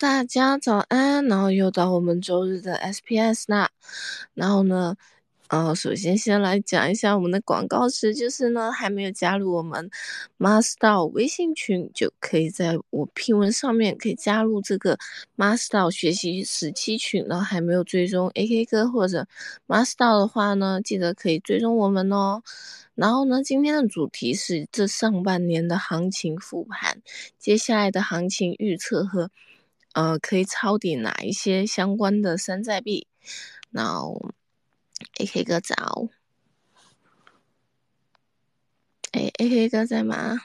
大家早安，然后又到我们周日的 SPS 啦，然后呢，呃，首先先来讲一下我们的广告词，就是呢，还没有加入我们 Master 微信群，就可以在我拼文上面可以加入这个 Master 学习十期群，然后还没有追踪 AK 哥或者 Master 的话呢，记得可以追踪我们哦。然后呢，今天的主题是这上半年的行情复盘，接下来的行情预测和呃可以抄底哪一些相关的山寨币。然后，AK 哥早，哎，AK 哥在吗？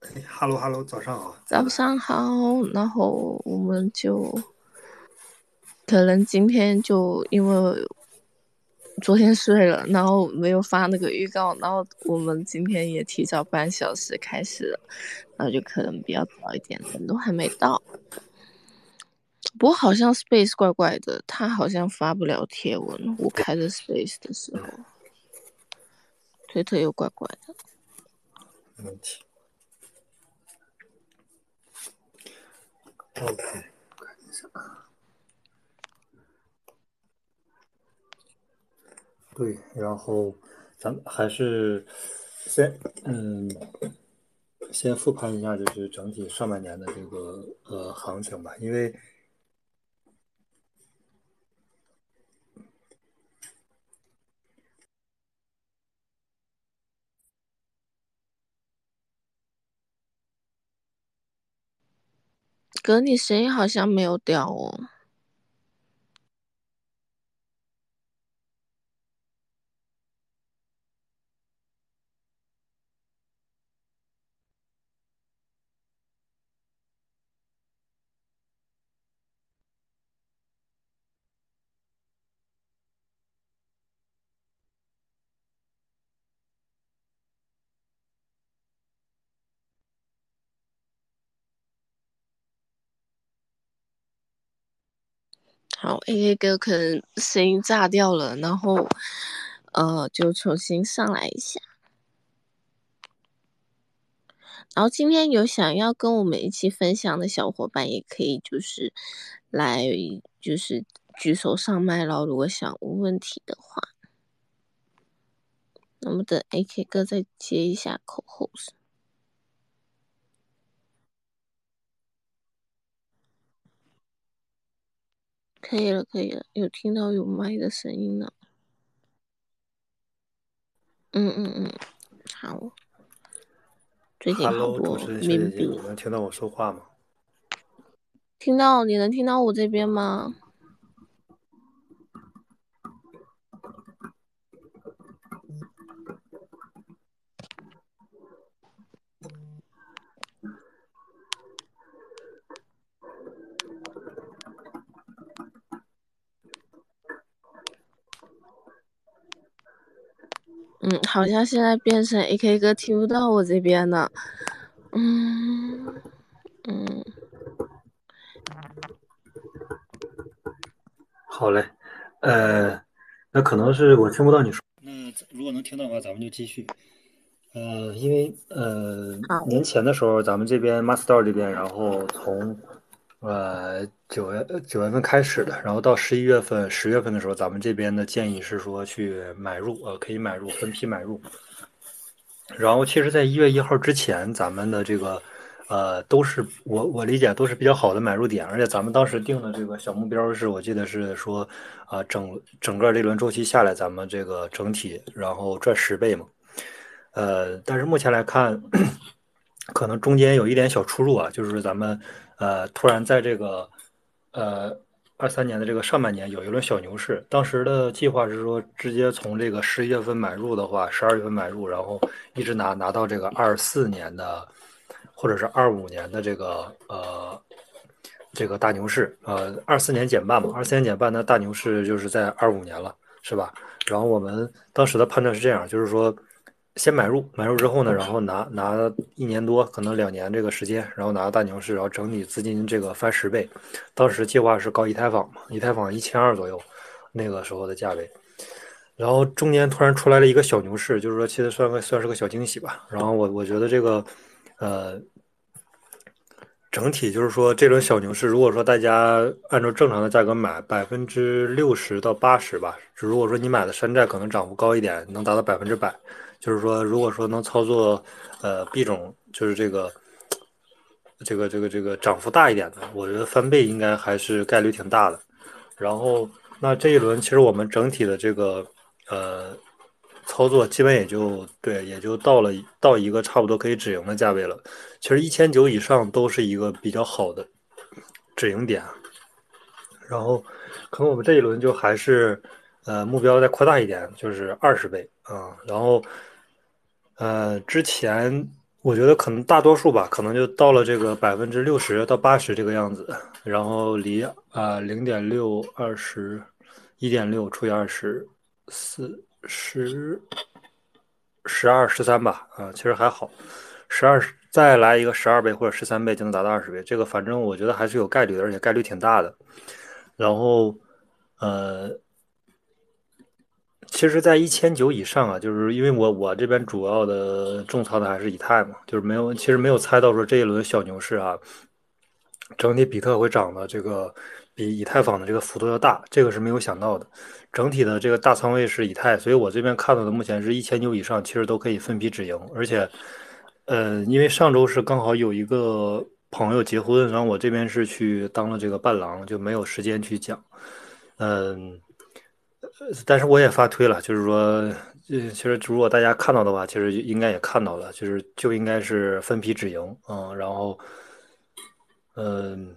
哎，Hello Hello，早上好。早上好，然后我们就可能今天就因为。昨天睡了，然后没有发那个预告，然后我们今天也提早半小时开始了，然后就可能比较早一点，人都还没到。不过好像 Space 怪怪的，他好像发不了贴文。我开着 Space 的时候，推特又怪怪的。没问题。OK，看一下啊。对，然后咱们还是先嗯，先复盘一下，就是整体上半年的这个呃行情吧。因为哥，你声音好像没有掉哦。好，A K 哥可能声音炸掉了，然后呃，就重新上来一下。然后今天有想要跟我们一起分享的小伙伴，也可以就是来就是举手上麦喽。如果想问问题的话，那么等 A K 哥再接一下口后。可以了，可以了，有听到有麦的声音了。嗯嗯嗯，好。最近好多民币。能听到我说话吗？听到，你能听到我这边吗？嗯，好像现在变成 AK 哥听不到我这边了。嗯嗯，好嘞，呃，那可能是我听不到你说。那如果能听到的话，咱们就继续。呃，因为呃，年前的时候，咱们这边 Master 这边，然后从。呃，九月九月份开始的，然后到十一月份、十月份的时候，咱们这边的建议是说去买入，呃，可以买入，分批买入。然后，其实，在一月一号之前，咱们的这个，呃，都是我我理解都是比较好的买入点，而且咱们当时定的这个小目标是我记得是说，啊，整整个这轮周期下来，咱们这个整体然后赚十倍嘛。呃，但是目前来看，可能中间有一点小出入啊，就是咱们。呃，突然在这个，呃，二三年的这个上半年有一轮小牛市，当时的计划是说，直接从这个十一月份买入的话，十二月份买入，然后一直拿拿到这个二四年的，或者是二五年的这个呃，这个大牛市，呃，二四年减半嘛，二四年减半，那大牛市就是在二五年了，是吧？然后我们当时的判断是这样，就是说。先买入，买入之后呢，然后拿拿一年多，可能两年这个时间，然后拿到大牛市，然后整体资金这个翻十倍。当时计划是搞以太坊嘛，以太坊一千二左右，那个时候的价位。然后中间突然出来了一个小牛市，就是说其实算个算是个小惊喜吧。然后我我觉得这个，呃，整体就是说，这轮小牛市，如果说大家按照正常的价格买，百分之六十到八十吧。如果说你买的山寨可能涨幅高一点，能达到百分之百。就是说，如果说能操作呃币种，就是这个这个这个这个涨幅大一点的，我觉得翻倍应该还是概率挺大的。然后，那这一轮其实我们整体的这个呃。操作基本也就对，也就到了到一个差不多可以止盈的价位了。其实一千九以上都是一个比较好的止盈点。然后，可能我们这一轮就还是呃目标再扩大一点，就是二十倍啊。然后，呃，之前我觉得可能大多数吧，可能就到了这个百分之六十到八十这个样子。然后离啊零点六二十一点六除以二十四。十十二十三吧，啊，其实还好，十二再来一个十二倍或者十三倍就能达到二十倍，这个反正我觉得还是有概率的，而且概率挺大的。然后，呃，其实，在一千九以上啊，就是因为我我这边主要的重仓的还是以太嘛，就是没有，其实没有猜到说这一轮小牛市啊，整体比特会涨的这个比以太坊的这个幅度要大，这个是没有想到的。整体的这个大仓位是以太，所以我这边看到的目前是一千九以上，其实都可以分批止盈。而且，呃，因为上周是刚好有一个朋友结婚，然后我这边是去当了这个伴郎，就没有时间去讲。嗯，但是我也发推了，就是说，其实如果大家看到的话，其实应该也看到了，就是就应该是分批止盈嗯。然后，嗯。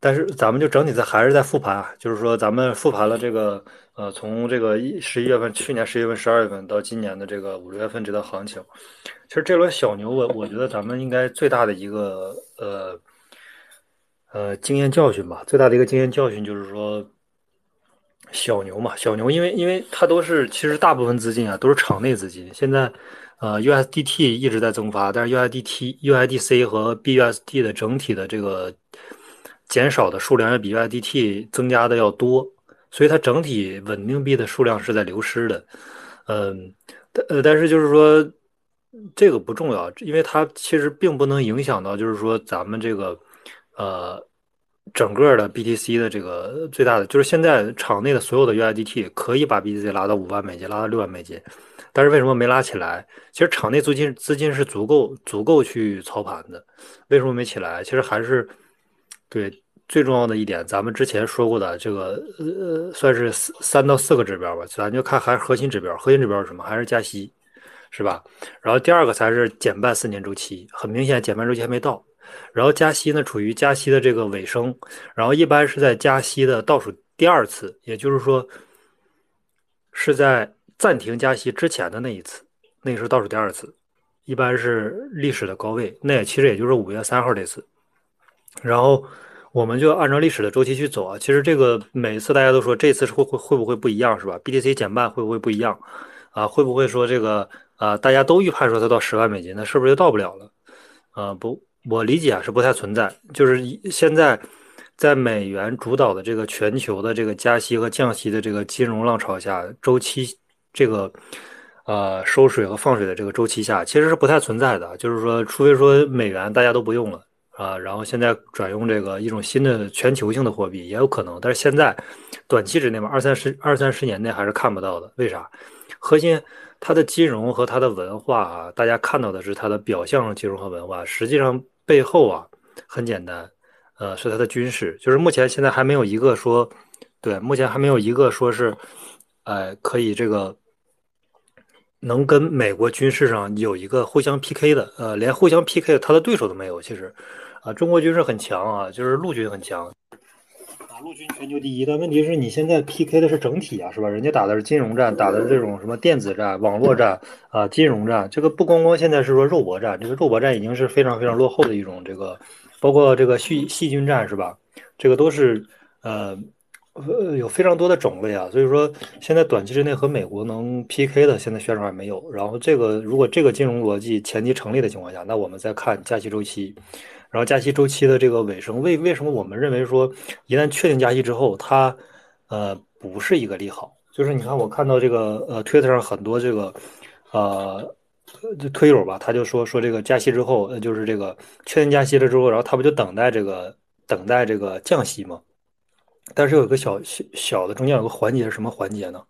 但是咱们就整体在还是在复盘，就是说咱们复盘了这个呃，从这个一十一月份，去年十一月份、十二月份到今年的这个五六月份这段行情，其实这轮小牛，我我觉得咱们应该最大的一个呃呃经验教训吧，最大的一个经验教训就是说小牛嘛，小牛因为因为它都是其实大部分资金啊都是场内资金，现在呃 USDT 一直在增发，但是 USDT、USDC 和 BUSD 的整体的这个。减少的数量要比 USDT 增加的要多，所以它整体稳定币的数量是在流失的。嗯，但呃，但是就是说这个不重要，因为它其实并不能影响到，就是说咱们这个呃整个的 BTC 的这个最大的，就是现在场内的所有的 USDT 可以把 BTC 拉到五万美金，拉到六万美金，但是为什么没拉起来？其实场内资金资金是足够足够去操盘的，为什么没起来？其实还是。对，最重要的一点，咱们之前说过的这个，呃，算是三到四个指标吧，咱就看还是核心指标，核心指标是什么？还是加息，是吧？然后第二个才是减半四年周期，很明显减半周期还没到，然后加息呢处于加息的这个尾声，然后一般是在加息的倒数第二次，也就是说是在暂停加息之前的那一次，那是倒数第二次，一般是历史的高位，那也其实也就是五月三号这次。然后我们就按照历史的周期去走啊。其实这个每次大家都说这次会会会不会不一样是吧？BTC 减半会不会不一样啊？会不会说这个啊？大家都预判说它到十万美金，那是不是就到不了了？啊不，我理解啊是不太存在。就是现在在美元主导的这个全球的这个加息和降息的这个金融浪潮下，周期这个呃收水和放水的这个周期下，其实是不太存在的。就是说，除非说美元大家都不用了。啊，然后现在转用这个一种新的全球性的货币也有可能，但是现在短期之内嘛，二三十二三十年内还是看不到的。为啥？核心它的金融和它的文化啊，大家看到的是它的表象金融和文化，实际上背后啊很简单，呃，是它的军事。就是目前现在还没有一个说，对，目前还没有一个说是，哎，可以这个能跟美国军事上有一个互相 PK 的，呃，连互相 PK 的它的对手都没有，其实。啊，中国军事很强啊，就是陆军很强，陆军全球第一。但问题是你现在 PK 的是整体啊，是吧？人家打的是金融战，打的这种什么电子战、网络战啊，金融战。这个不光光现在是说肉搏战，这个肉搏战已经是非常非常落后的一种这个，包括这个细细菌战是吧？这个都是呃呃有非常多的种类啊。所以说现在短期之内和美国能 PK 的，现在选手还没有。然后这个如果这个金融逻辑前提成立的情况下，那我们再看加息周期。然后加息周期的这个尾声，为为什么我们认为说一旦确定加息之后，它呃不是一个利好？就是你看我看到这个呃 Twitter 上很多这个呃就推友吧，他就说说这个加息之后，呃，就是这个确定加息了之后，然后他不就等待这个等待这个降息吗？但是有一个小小小的中间有个环节是什么环节呢？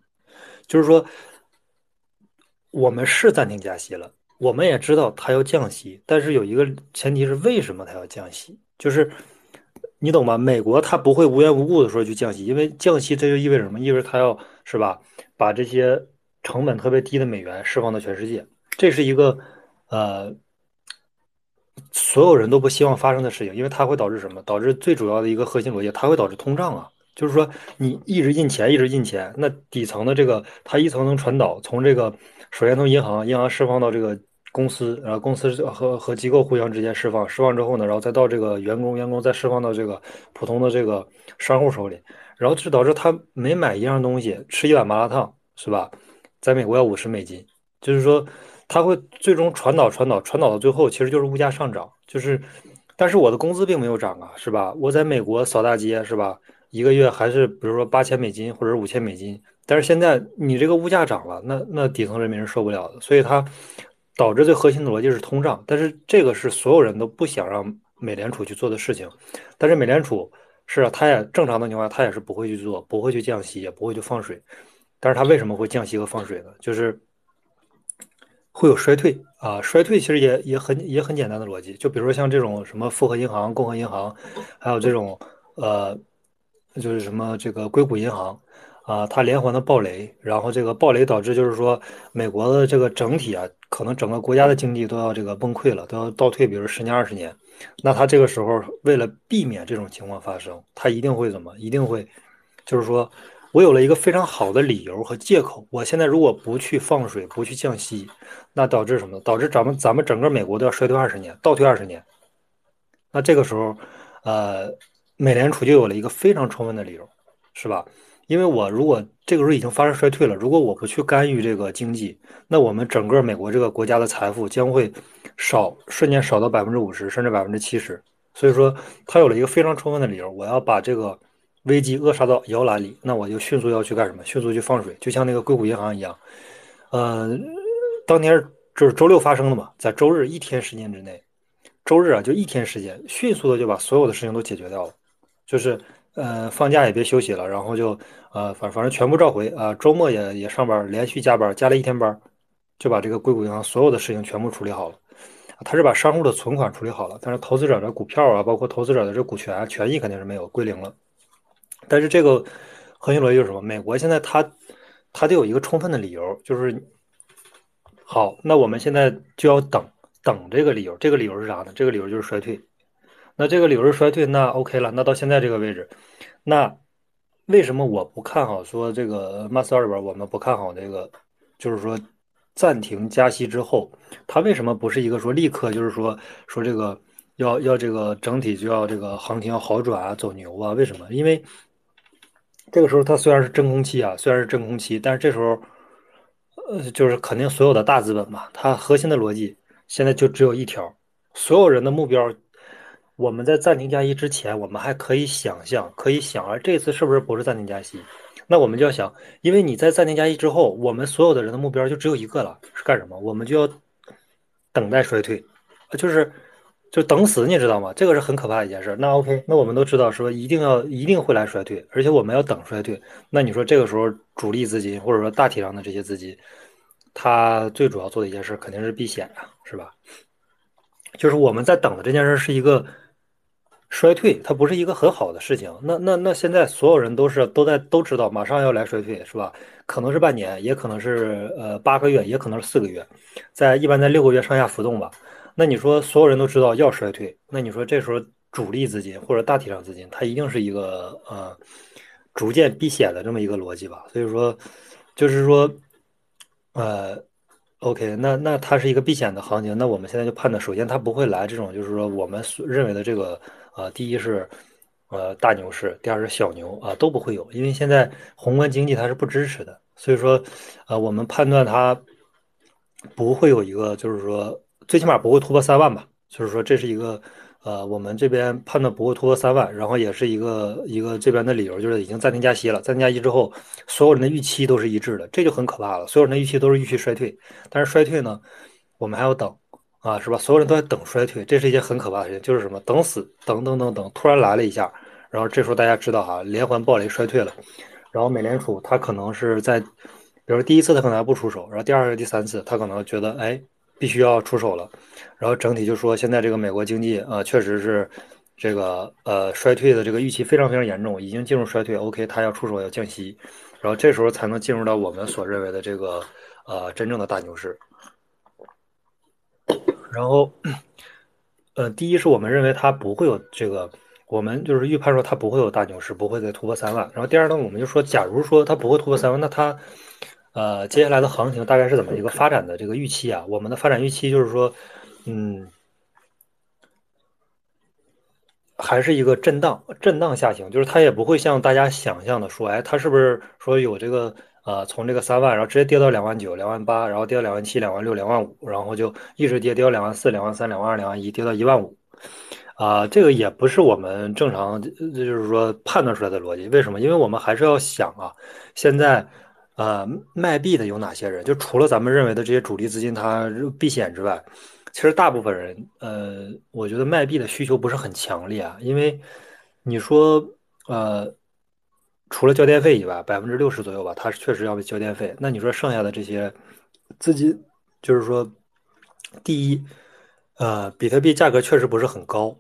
就是说我们是暂停加息了，我们也知道它要降息，但是有一个前提是为什么它要降息？就是你懂吗？美国它不会无缘无故的说去降息，因为降息这就意味着什么？意味着它要是吧，把这些成本特别低的美元释放到全世界。这是一个呃，所有人都不希望发生的事情，因为它会导致什么？导致最主要的一个核心逻辑，它会导致通胀啊。就是说，你一直印钱，一直印钱，那底层的这个它一层层传导，从这个首先从银行，银行释放到这个公司，然后公司和和机构互相之间释放，释放之后呢，然后再到这个员工，员工再释放到这个普通的这个商户手里，然后就导致他每买一样东西，吃一碗麻辣烫，是吧？在美国要五十美金，就是说。它会最终传导、传导、传导到最后，其实就是物价上涨。就是，但是我的工资并没有涨啊，是吧？我在美国扫大街，是吧？一个月还是比如说八千美金或者五千美金。但是现在你这个物价涨了，那那底层人民是受不了的。所以它导致最核心的逻辑是通胀。但是这个是所有人都不想让美联储去做的事情。但是美联储是啊，它也正常的情况下，它也是不会去做，不会去降息，也不会去放水。但是它为什么会降息和放水呢？就是。会有衰退啊，衰退其实也也很也很简单的逻辑，就比如说像这种什么富和银行、共和银行，还有这种呃，就是什么这个硅谷银行啊，它连环的暴雷，然后这个暴雷导致就是说美国的这个整体啊，可能整个国家的经济都要这个崩溃了，都要倒退，比如十年二十年，那他这个时候为了避免这种情况发生，他一定会怎么？一定会就是说。我有了一个非常好的理由和借口。我现在如果不去放水，不去降息，那导致什么？导致咱们咱们整个美国都要衰退二十年，倒退二十年。那这个时候，呃，美联储就有了一个非常充分的理由，是吧？因为我如果这个时候已经发生衰退了，如果我不去干预这个经济，那我们整个美国这个国家的财富将会少，瞬间少到百分之五十，甚至百分之七十。所以说，他有了一个非常充分的理由，我要把这个。危机扼杀到摇篮里，那我就迅速要去干什么？迅速去放水，就像那个硅谷银行一样。呃，当天就是周六发生的嘛，在周日一天时间之内，周日啊就一天时间，迅速的就把所有的事情都解决掉了。就是呃放假也别休息了，然后就呃反反正全部召回啊，周末也也上班，连续加班，加了一天班，就把这个硅谷银行所有的事情全部处理好了。他是把商户的存款处理好了，但是投资者的股票啊，包括投资者的这股权权益肯定是没有归零了。但是这个核心逻辑就是什么？美国现在它它得有一个充分的理由，就是好，那我们现在就要等等这个理由。这个理由是啥呢？这个理由就是衰退。那这个理由是衰退，那 OK 了。那到现在这个位置，那为什么我不看好说这个 Master 里边我们不看好这个？就是说暂停加息之后，它为什么不是一个说立刻就是说说这个要要这个整体就要这个行情要好转啊，走牛啊？为什么？因为这个时候它虽然是真空期啊，虽然是真空期，但是这时候，呃，就是肯定所有的大资本嘛，它核心的逻辑现在就只有一条，所有人的目标，我们在暂停加息之前，我们还可以想象，可以想，而这次是不是不是暂停加息？那我们就要想，因为你在暂停加息之后，我们所有的人的目标就只有一个了，是干什么？我们就要等待衰退，就是。就等死，你知道吗？这个是很可怕的一件事。那 OK，那我们都知道说一定要一定会来衰退，而且我们要等衰退。那你说这个时候主力资金或者说大体上的这些资金，它最主要做的一件事肯定是避险啊，是吧？就是我们在等的这件事是一个衰退，它不是一个很好的事情。那那那现在所有人都是都在都知道马上要来衰退，是吧？可能是半年，也可能是呃八个月，也可能是四个月，在一般在六个月上下浮动吧。那你说所有人都知道要衰退，那你说这时候主力资金或者大体上资金，它一定是一个呃逐渐避险的这么一个逻辑吧？所以说，就是说，呃，OK，那那它是一个避险的行情，那我们现在就判断，首先它不会来这种就是说我们所认为的这个啊，第一是呃大牛市，第二是小牛啊都不会有，因为现在宏观经济它是不支持的，所以说呃我们判断它不会有一个就是说。最起码不会突破三万吧，就是说这是一个，呃，我们这边判断不会突破三万，然后也是一个一个这边的理由，就是已经暂停加息了。暂停加息之后，所有人的预期都是一致的，这就很可怕了。所有人的预期都是预期衰退，但是衰退呢，我们还要等啊，是吧？所有人都在等衰退，这是一件很可怕的事情，就是什么等死，等等等等，突然来了一下，然后这时候大家知道哈，连环暴雷衰退了，然后美联储它可能是在，比如说第一次它可能还不出手，然后第二个、第三次它可能觉得哎必须要出手了，然后整体就说现在这个美国经济啊确实是。这个呃衰退的这个预期非常非常严重，已经进入衰退。OK，它要出手要降息，然后这时候才能进入到我们所认为的这个呃真正的大牛市。然后，呃，第一是我们认为它不会有这个，我们就是预判说它不会有大牛市，不会再突破三万。然后第二呢，我们就说，假如说它不会突破三万，那它呃接下来的行情大概是怎么一个发展的这个预期啊？我们的发展预期就是说，嗯。还是一个震荡，震荡下行，就是它也不会像大家想象的说，哎，它是不是说有这个呃，从这个三万，然后直接跌到两万九、两万八，然后跌到两万七、两万六、两万五，然后就一直跌，跌到两万四、两万三、两万二、两万一，跌到一万五，啊，这个也不是我们正常就是说判断出来的逻辑。为什么？因为我们还是要想啊，现在呃卖币的有哪些人？就除了咱们认为的这些主力资金它避险之外。其实大部分人，呃，我觉得卖币的需求不是很强烈啊，因为你说，呃，除了交电费以外，百分之六十左右吧，它确实要交电费。那你说剩下的这些资金，就是说，第一，呃，比特币价格确实不是很高，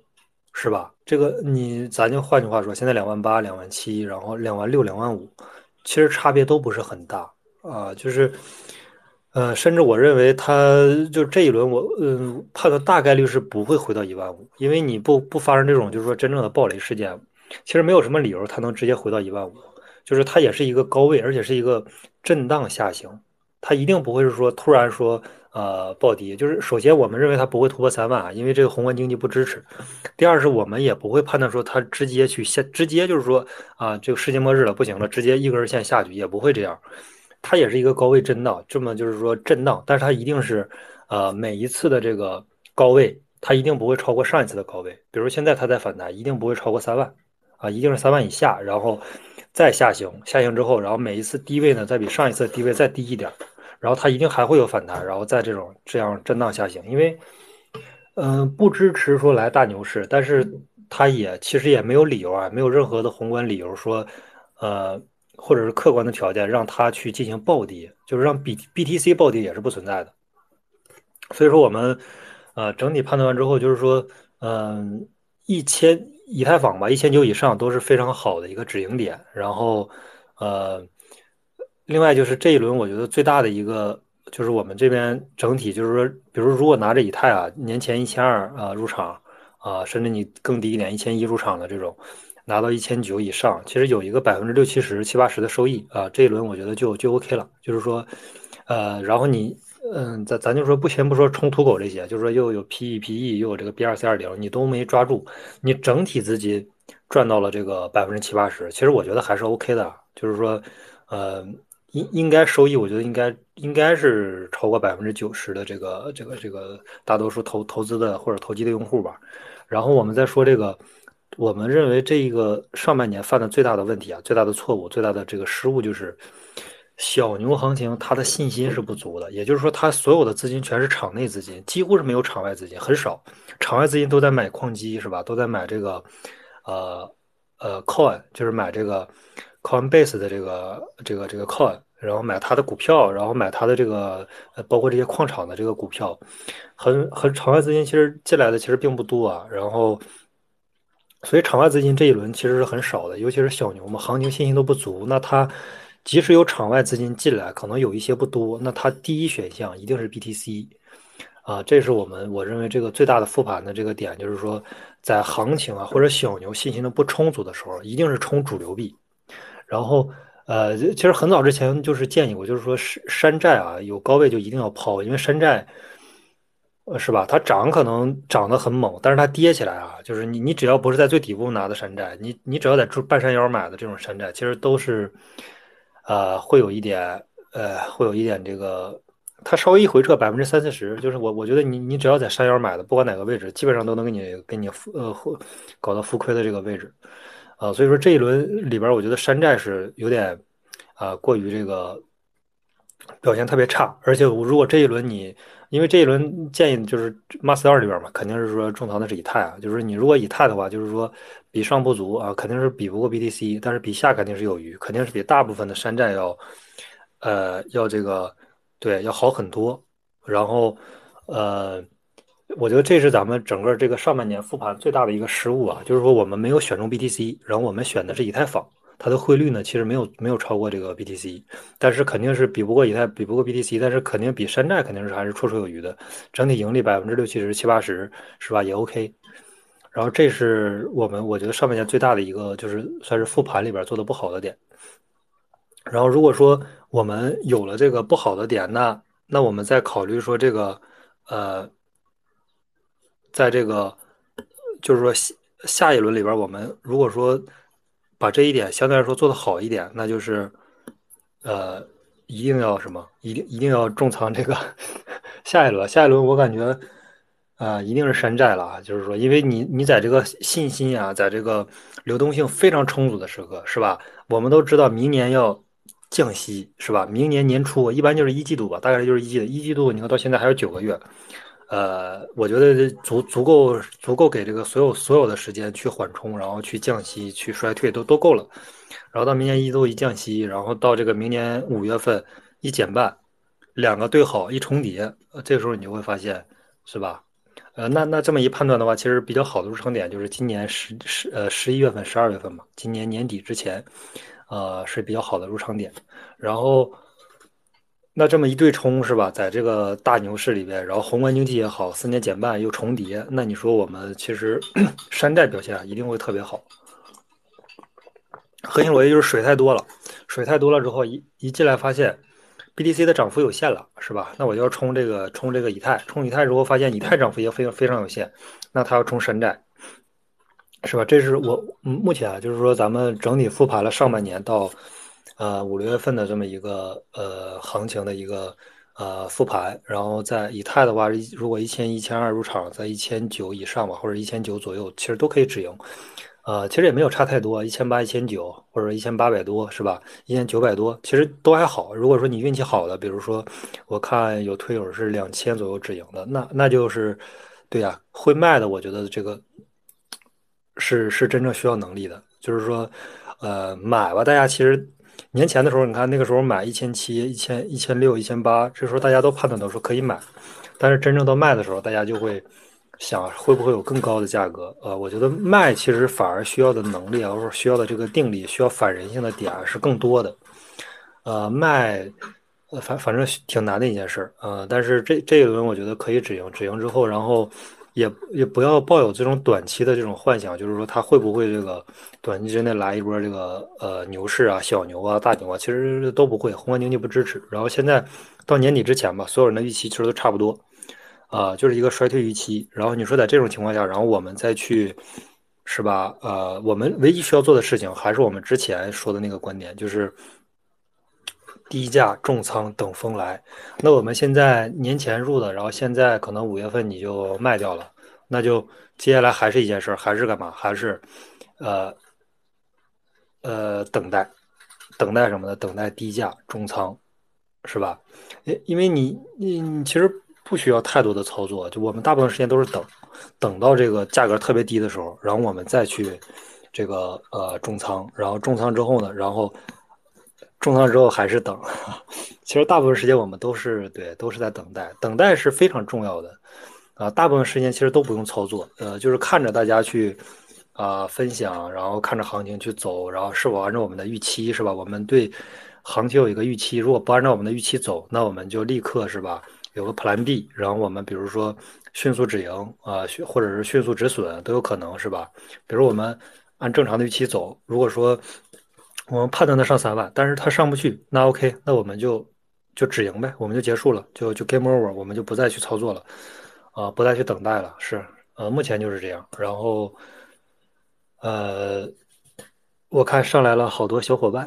是吧？这个你咱就换句话说，现在两万八、两万七，然后两万六、两万五，其实差别都不是很大啊，就是。呃，甚至我认为，它就这一轮，我嗯判断大概率是不会回到一万五，因为你不不发生这种就是说真正的暴雷事件，其实没有什么理由它能直接回到一万五，就是它也是一个高位，而且是一个震荡下行，它一定不会是说突然说呃暴跌。就是首先我们认为它不会突破三万啊，因为这个宏观经济不支持；第二是我们也不会判断说它直接去下，直接就是说啊这个世界末日了不行了，直接一根线下去也不会这样。它也是一个高位震荡，这么就是说震荡，但是它一定是，呃，每一次的这个高位，它一定不会超过上一次的高位。比如现在它在反弹，一定不会超过三万，啊，一定是三万以下，然后再下行，下行之后，然后每一次低位呢，再比上一次低位再低一点，然后它一定还会有反弹，然后再这种这样震荡下行。因为，嗯，不支持说来大牛市，但是它也其实也没有理由啊，没有任何的宏观理由说，呃。或者是客观的条件让它去进行暴跌，就是让 B B T C 暴跌也是不存在的。所以说我们呃整体判断完之后，就是说嗯一千以太坊吧，一千九以上都是非常好的一个止盈点。然后呃另外就是这一轮我觉得最大的一个就是我们这边整体就是说，比如如果拿着以太啊年前一千二啊入场啊，甚至你更低一点一千一入场的这种。拿到一千九以上，其实有一个百分之六七十、七八十的收益啊，这一轮我觉得就就 OK 了。就是说，呃，然后你，嗯，咱咱就说不先不说冲土狗这些，就是说又有 PE、PE，又有这个 B 二 C 二零，你都没抓住，你整体资金赚到了这个百分之七八十，其实我觉得还是 OK 的。就是说，呃，应应该收益，我觉得应该应该是超过百分之九十的这个这个这个大多数投投资的或者投机的用户吧。然后我们再说这个。我们认为这一个上半年犯的最大的问题啊，最大的错误，最大的这个失误就是，小牛行情它的信心是不足的，也就是说，它所有的资金全是场内资金，几乎是没有场外资金，很少，场外资金都在买矿机是吧？都在买这个，呃呃，coin，就是买这个 coinbase 的这个这个这个 coin，然后买它的股票，然后买它的这个呃，包括这些矿场的这个股票，很很场外资金其实进来的其实并不多啊，然后。所以场外资金这一轮其实是很少的，尤其是小牛嘛，行情信心都不足。那它即使有场外资金进来，可能有一些不多。那它第一选项一定是 BTC 啊，这是我们我认为这个最大的复盘的这个点，就是说在行情啊或者小牛信心的不充足的时候，一定是冲主流币。然后呃，其实很早之前就是建议过，就是说山山寨啊有高位就一定要抛，因为山寨。是吧？它涨可能涨得很猛，但是它跌起来啊，就是你你只要不是在最底部拿的山寨，你你只要在半山腰买的这种山寨，其实都是，呃，会有一点，呃，会有一点这个，它稍微一回撤百分之三四十，就是我我觉得你你只要在山腰买的，不管哪个位置，基本上都能给你给你呃搞到浮亏的这个位置，啊，所以说这一轮里边，我觉得山寨是有点啊过于这个表现特别差，而且如果这一轮你。因为这一轮建议就是 Master 里边嘛，肯定是说重仓的是以太啊，就是你如果以太的话，就是说比上不足啊，肯定是比不过 BTC，但是比下肯定是有余，肯定是比大部分的山寨要，呃，要这个对要好很多。然后，呃，我觉得这是咱们整个这个上半年复盘最大的一个失误啊，就是说我们没有选中 BTC，然后我们选的是以太坊。它的汇率呢，其实没有没有超过这个 BTC，但是肯定是比不过以太，比不过 BTC，但是肯定比山寨肯定是还是绰绰有余的，整体盈利百分之六七十、七八十，是吧？也 OK。然后这是我们我觉得上半年最大的一个，就是算是复盘里边做的不好的点。然后如果说我们有了这个不好的点，那那我们再考虑说这个，呃，在这个就是说下下一轮里边，我们如果说。把这一点相对来说做得好一点，那就是，呃，一定要什么？一定一定要重仓这个下一轮。下一轮我感觉，啊，一定是山寨了啊！就是说，因为你你在这个信心啊，在这个流动性非常充足的时刻，是吧？我们都知道明年要降息，是吧？明年年初一般就是一季度吧，大概就是一季度。一季度你看到现在还有九个月。呃，我觉得足足够足够给这个所有所有的时间去缓冲，然后去降息、去衰退都都够了。然后到明年一都一降息，然后到这个明年五月份一减半，两个对好一重叠，这个时候你就会发现，是吧？呃，那那这么一判断的话，其实比较好的入场点就是今年十十呃十一月份、十二月份嘛，今年年底之前，呃是比较好的入场点，然后。那这么一对冲是吧？在这个大牛市里边，然后宏观经济也好，四年减半又重叠，那你说我们其实 山寨表现一定会特别好。核心逻辑就是水太多了，水太多了之后，一一进来发现 BTC 的涨幅有限了，是吧？那我就要冲这个冲这个以太，冲以太之后发现以太涨幅也非常非常有限，那他要冲山寨，是吧？这是我目前啊，就是说咱们整体复盘了上半年到。呃，五六月份的这么一个呃行情的一个呃复盘，然后在以太的话，如果一千一千二入场，在一千九以上吧，或者一千九左右，其实都可以止盈。呃，其实也没有差太多，一千八、一千九或者一千八百多，是吧？一千九百多，其实都还好。如果说你运气好的，比如说我看有推友是两千左右止盈的，那那就是对呀，会卖的，我觉得这个是是真正需要能力的，就是说呃买吧，大家其实。年前的时候，你看那个时候买一千七、一千一千六、一千八，这时候大家都判断都说可以买，但是真正到卖的时候，大家就会想会不会有更高的价格？呃，我觉得卖其实反而需要的能力啊，或者需要的这个定力，需要反人性的点是更多的。呃，卖，反反正挺难的一件事儿。呃，但是这这一轮我觉得可以止盈，止盈之后，然后。也也不要抱有这种短期的这种幻想，就是说它会不会这个短期之内来一波这个呃牛市啊、小牛啊、大牛啊，其实都不会，宏观经济不支持。然后现在到年底之前吧，所有人的预期其实都差不多，啊，就是一个衰退预期。然后你说在这种情况下，然后我们再去，是吧？呃，我们唯一需要做的事情还是我们之前说的那个观点，就是。低价重仓等风来，那我们现在年前入的，然后现在可能五月份你就卖掉了，那就接下来还是一件事儿，还是干嘛？还是，呃，呃，等待，等待什么呢？等待低价重仓，是吧？因因为你你你其实不需要太多的操作，就我们大部分时间都是等，等到这个价格特别低的时候，然后我们再去这个呃重仓，然后重仓之后呢，然后。重仓之后还是等，其实大部分时间我们都是对，都是在等待，等待是非常重要的，啊，大部分时间其实都不用操作，呃，就是看着大家去啊分享，然后看着行情去走，然后是否按照我们的预期是吧？我们对行情有一个预期，如果不按照我们的预期走，那我们就立刻是吧？有个 Plan B，然后我们比如说迅速止盈啊，或者是迅速止损都有可能是吧？比如我们按正常的预期走，如果说。我们判断他上三万，但是他上不去，那 OK，那我们就就止盈呗，我们就结束了，就就 game over，我们就不再去操作了，啊，不再去等待了，是，呃，目前就是这样。然后，呃，我看上来了好多小伙伴，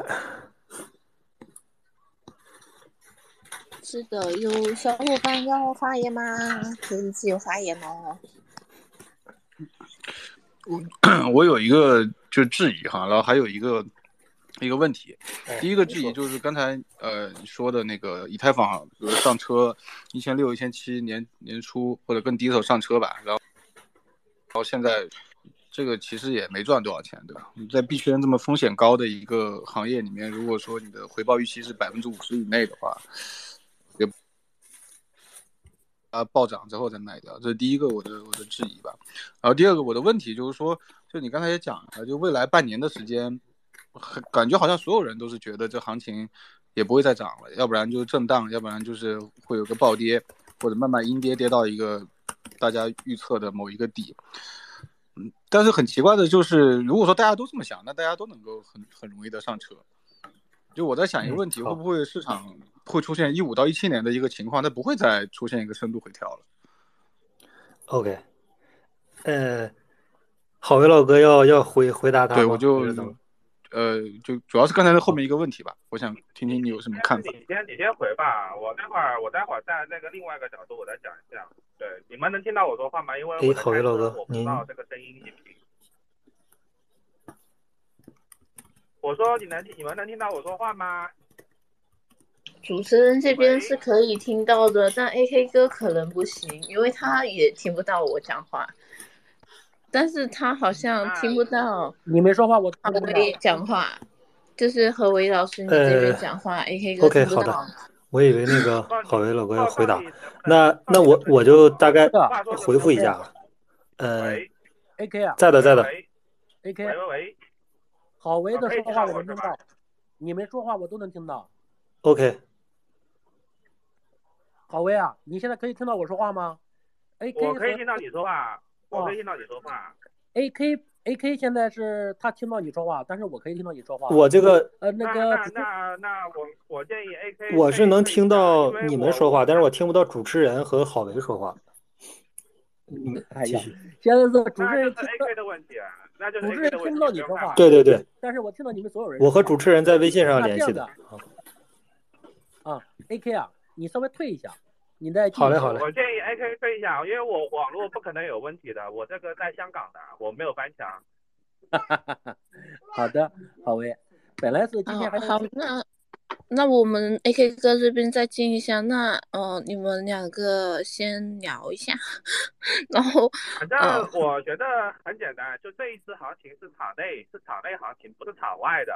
是的，有小伙伴要发言吗？可以自由发言哦。我 我有一个就质疑哈，然后还有一个。一个问题。第一个质疑就是刚才呃你说的那个以太坊，比如上车一千六、一千七年年初或者更低头上车吧，然后然后现在这个其实也没赚多少钱，对吧？你在币圈这么风险高的一个行业里面，如果说你的回报预期是百分之五十以内的话，也啊暴涨之后再卖掉，这是第一个我的我的质疑吧。然后第二个我的问题就是说，就你刚才也讲了，就未来半年的时间。很感觉好像所有人都是觉得这行情也不会再涨了，要不然就是震荡，要不然就是会有个暴跌，或者慢慢阴跌跌到一个大家预测的某一个底。嗯，但是很奇怪的就是，如果说大家都这么想，那大家都能够很很容易的上车。就我在想一个问题，会不会市场会出现一五到一七年的一个情况，它不会再出现一个深度回调了？OK，呃，郝威老哥要要回回答他对，我就。呃，就主要是刚才的后面一个问题吧，我想听听你有什么看法。你先，你先回吧，我待会儿，我待会儿在那个另外一个角度，我再讲一下。对，你们能听到我说话吗？因为我好老哥，我不知道这个声音行不行。我说你能听，你们能听到我说话吗？主持人这边是可以听到的，但 AK 哥可能不行，因为他也听不到我讲话。但是他好像听不到你没说话，我何为讲话，就是何为老师你这边讲话，AK 哥听不到。我以为那个郝维老哥要回答，那那我我就大概回复一下。呃，AK 啊，在的在的。AK，郝维的说话我能听到，你们说话我都能听到。OK。郝维啊，你现在可以听到我说话吗？AK，我可以听到你说话。我可以听到你说话。A K A K 现在是他听到你说话，但是我可以听到你说话。我这个呃那个那那那我我建议 A K 我是能听到你们说话，但是我听不到主持人和郝维说话。嗯，继续。现在是主持人 A K 的问题，那就是主持人听不到你说话。对对对。但是我听到你们所有人。我和主持人在微信上联系的。啊，A K 啊，你稍微退一下。你再好嘞好嘞，我建议 AK 分一下，因为我网络不可能有问题的，我这个在香港的，我没有翻墙。哈哈哈哈好的，好喂，本来是今天还好，那那我们 AK 哥这边再进一下，那呃，你们两个先聊一下，然后反正我觉得很简单，就这一次行情是场内是场内行情，不是场外的，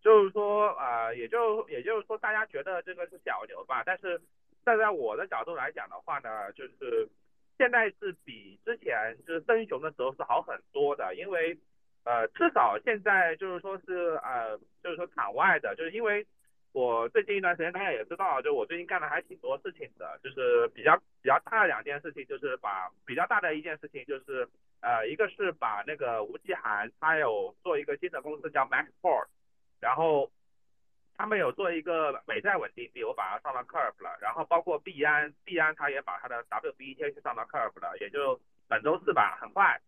就是说啊，也就也就是说大家觉得这个是小牛吧，但是。站在我的角度来讲的话呢，就是现在是比之前就是升熊的时候是好很多的，因为呃至少现在就是说是呃就是说场外的，就是因为我最近一段时间大家也知道，就我最近干的还挺多事情的，就是比较比较大的两件事情，就是把比较大的一件事情就是呃一个是把那个吴奇涵他有做一个新的公司叫 Maxport，然后。他们有做一个美债稳定币，我把它上到 Curve 了，然后包括币安，币安它也把它的 WBTC 上到 Curve 了，也就本周四吧，很快，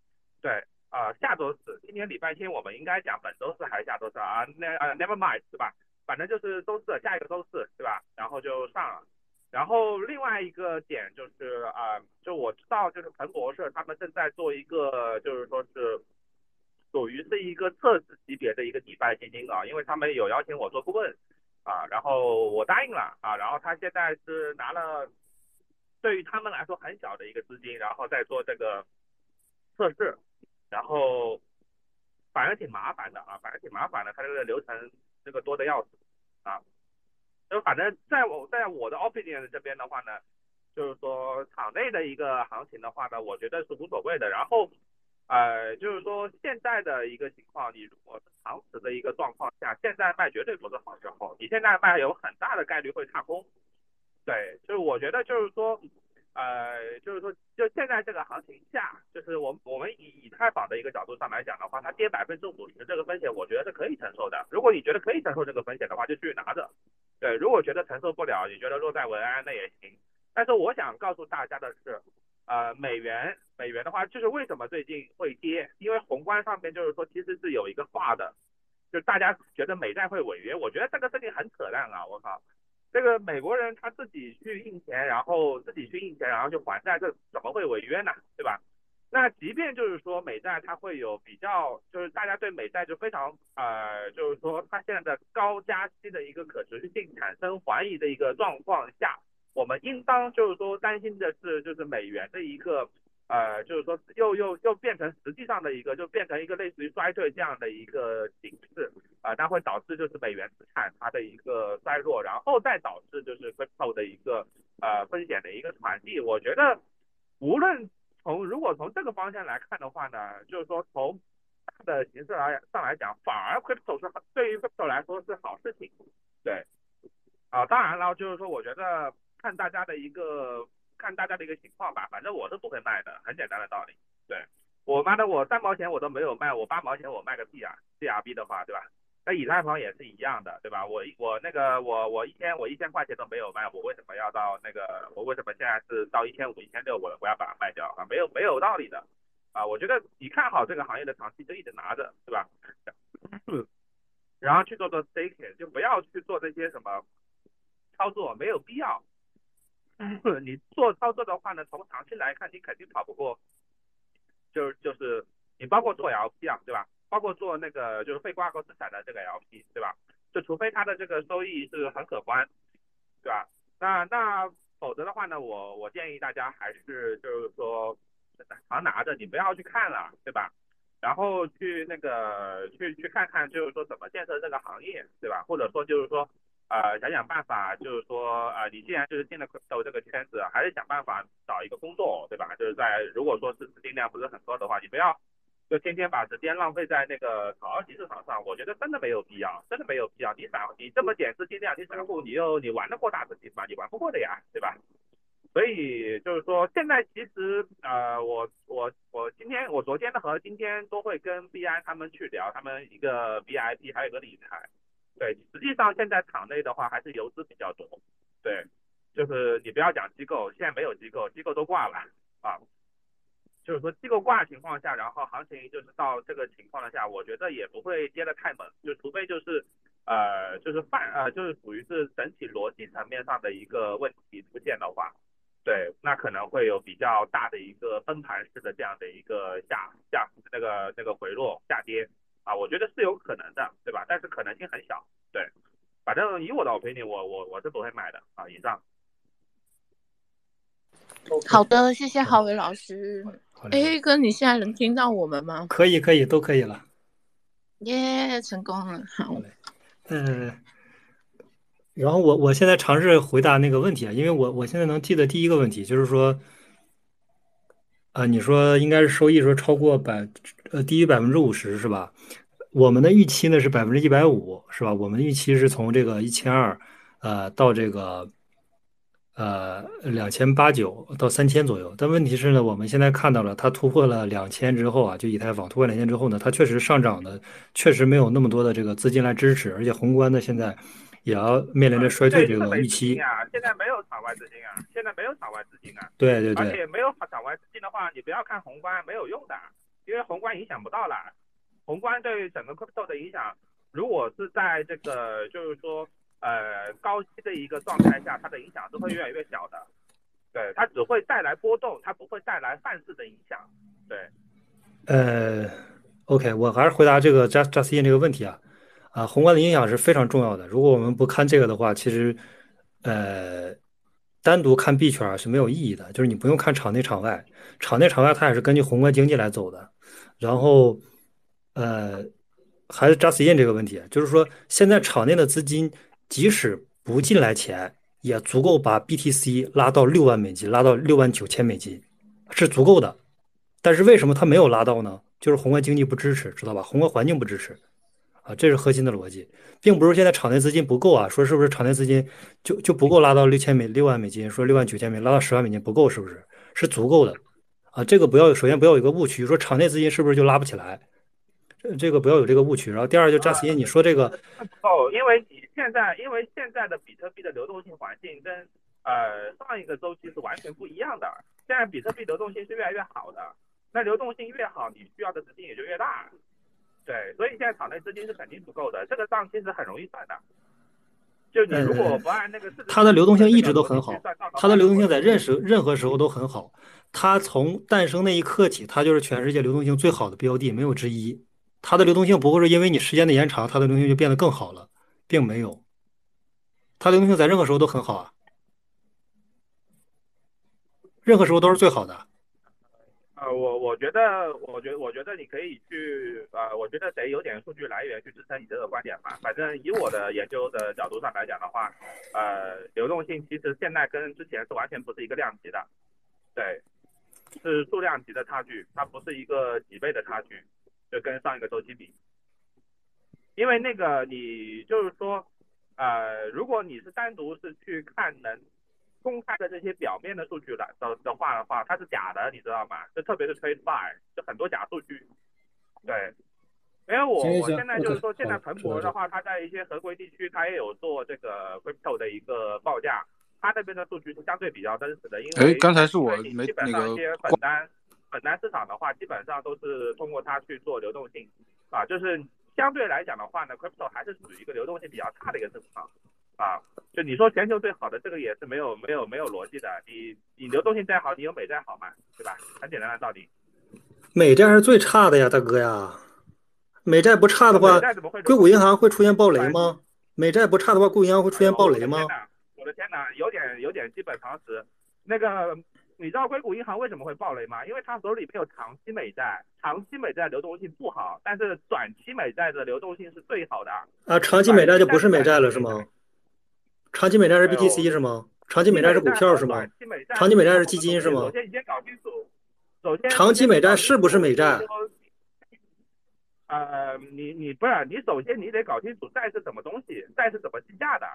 对，呃，下周四，今天礼拜天，我们应该讲本周四还是下周四啊？那呃，Never mind，是吧？反正就是周四，下一个周四，对吧？然后就上了，然后另外一个点就是啊，就我知道就是彭博社他们正在做一个，就是说是。属于是一个测试级别的一个迪拜基金啊，因为他们有邀请我做顾问啊，然后我答应了啊，然后他现在是拿了对于他们来说很小的一个资金，然后再做这个测试，然后反正挺麻烦的啊，反正挺麻烦的，他这个流程这个多的要死啊，就反正在我在我的 opinion 这边的话呢，就是说场内的一个行情的话呢，我觉得是无所谓的，然后。呃，就是说现在的一个情况，你如果是长持的一个状况下，现在卖绝对不是好时候。你现在卖有很大的概率会踏空。对，就是我觉得就是说，呃，就是说就现在这个行情下，就是我我们以以太坊的一个角度上来讲的话，它跌百分之五十这个风险，我觉得是可以承受的。如果你觉得可以承受这个风险的话，就继续拿着。对，如果觉得承受不了，你觉得落在文安那也行。但是我想告诉大家的是。呃，美元，美元的话，就是为什么最近会跌？因为宏观上面就是说，其实是有一个话的，就是大家觉得美债会违约，我觉得这个事情很扯淡啊！我靠，这个美国人他自己去印钱，然后自己去印钱，然后去还债，这怎么会违约呢？对吧？那即便就是说美债它会有比较，就是大家对美债就非常呃，就是说它现在的高加息的一个可持续性产生怀疑的一个状况下，我们应当就是说担心的是，就是美元的一个呃，就是说又又又变成实际上的一个，就变成一个类似于衰退这样的一个形式啊，它会导致就是美元资产它的一个衰弱，然后再导致就是 crypto 的一个呃风险的一个传递。我觉得无论从如果从这个方向来看的话呢，就是说从大的形式来上来讲，反而 crypto 是对于 crypto 来说是好事情，对，啊，当然了，就是说我觉得看大家的一个看大家的一个情况吧，反正我是不会卖的，很简单的道理，对我妈的我三毛钱我都没有卖，我八毛钱我卖个屁啊，CRB 的话，对吧？那以太坊也是一样的，对吧？我我那个我我一天我一千块钱都没有卖，我为什么要到那个我为什么现在是到一千五一千六我我要把它卖掉啊？没有没有道理的啊！我觉得你看好这个行业的长期就一直拿着，对吧？然后去做做 staking，就不要去做这些什么操作，没有必要。你做操作的话呢，从长期来看，你肯定跑不过，就是就是你包括做 LP 啊，对吧？包括做那个就是非挂钩资产的这个 LP，对吧？就除非它的这个收益是很可观，对吧？那那否则的话呢，我我建议大家还是就是说常拿着，你不要去看了，对吧？然后去那个去去看看，就是说怎么建设这个行业，对吧？或者说就是说呃想想办法，就是说呃你既然就是进了投这个圈子，还是想办法找一个工作，对吧？就是在如果说是资金量不是很多的话，你不要。就天天把时间浪费在那个炒二级市场上，我觉得真的没有必要，真的没有必要。你散，你这么点资金量，你散户，你又你玩得过大资金吗？你玩不过的呀，对吧？所以就是说，现在其实呃，我我我今天我昨天的和今天都会跟 B I 他们去聊，他们一个 V I P 还有一个理财。对，实际上现在场内的话还是游资比较多。对，就是你不要讲机构，现在没有机构，机构都挂了啊。就是说机构挂的情况下，然后行情就是到这个情况下，我觉得也不会跌得太猛，就除非就是呃就是泛呃就是属于是整体逻辑层面上的一个问题出现的话，对，那可能会有比较大的一个崩盘式的这样的一个下下那个那个回落下跌啊，我觉得是有可能的，对吧？但是可能性很小，对，反正以我的 opinion，我我我是不会买的啊，以上。好的，谢谢郝伟老师。哎，哥，你现在能听到我们吗？可以，可以，都可以了。耶，成功了，好嘞。嗯，然后我我现在尝试回答那个问题啊，因为我我现在能记得第一个问题就是说，啊，你说应该是收益说超过百呃低于百分之五十是吧？我们的预期呢是百分之一百五是吧？我们的预期是从这个一千二呃到这个。呃，两千八九到三千左右，但问题是呢，我们现在看到了它突破了两千之后啊，就以太坊突破两千之后呢，它确实上涨的确实没有那么多的这个资金来支持，而且宏观的现在也要面临着衰退这个预期啊。现在没有场外资金啊，现在没有场外资金啊。对对对。而且没有场外资金的话，你不要看宏观没有用的，因为宏观影响不到了。宏观对整个 crypto 的影响，如果是在这个就是说。呃，高息的一个状态下，它的影响是会越来越小的。对，它只会带来波动，它不会带来范式的影响。对。呃，OK，我还是回答这个 Just Just In 这个问题啊。啊，宏观的影响是非常重要的。如果我们不看这个的话，其实呃，单独看币圈是没有意义的。就是你不用看场内场外，场内场外它也是根据宏观经济来走的。然后，呃，还是 Just In 这个问题，就是说现在场内的资金。即使不进来钱，也足够把 BTC 拉到六万美金，拉到六万九千美金，是足够的。但是为什么它没有拉到呢？就是宏观经济不支持，知道吧？宏观环境不支持啊，这是核心的逻辑，并不是现在场内资金不够啊。说是不是场内资金就就不够拉到六千美六万美金？说六万九千美拉到十万美金不够，是不是？是足够的啊。这个不要首先不要有一个误区，说场内资金是不是就拉不起来？这这个不要有这个误区。然后第二就扎斯因，你说这个哦，因为你现在因为现在的比特币的流动性环境跟呃上一个周期是完全不一样的。现在比特币流动性是越来越好的，那流动性越好，你需要的资金也就越大。对，所以现在场内资金是肯定不够的，这个账其实很容易算的。就你如果不按那个它的流动性一直都很好，它的流动性在任时任何时候都很好。它从诞生那一刻起，它就是全世界流动性最好的标的，没有之一。它的流动性不会说因为你时间的延长，它的流动性就变得更好了，并没有。它流动性在任何时候都很好啊，任何时候都是最好的。呃，我我觉得，我觉我觉得你可以去，呃，我觉得得有点数据来源去支撑你这个观点吧。反正以我的研究的角度上来讲的话，呃，流动性其实现在跟之前是完全不是一个量级的，对，是数量级的差距，它不是一个几倍的差距，就跟上一个周期比。因为那个你就是说，呃，如果你是单独是去看能。公开的这些表面的数据的的的话的话，它是假的，你知道吗？就特别是 Trade Buy，就很多假数据。对，因为我我现在就是说，现在彭博的话，它在一些合规地区，它也有做这个 Crypto 的一个报价，它那边的数据是相对比较真实的。因为哎，刚才是我没基本上一些本单本单市场的话，基本上都是通过它去做流动性啊，就是相对来讲的话呢，Crypto 还是属于一个流动性比较差的一个市场。啊，就你说全球最好的这个也是没有没有没有逻辑的。你你流动性再好，你有美债好吗？对吧？很简单的道理。美债是最差的呀，大哥呀。美债不差的话，硅谷银行会出现暴雷吗？美债不差的话，硅谷银行会出现暴雷吗？我的天哪，有点有点基本常识。那个，你知道硅谷银行为什么会暴雷吗？因为他手里没有长期美债，长期美债流动性不好，但是短期美债的流动性是最好的。啊，长期美债就不是美债了，是吗？长期美债是 BTC 是吗？长期美债是股票是吗？长期美债是基金是吗？长期美债是不是美债？呃，你你不是你首先你得搞清楚债是什么东西，债是怎么计价的。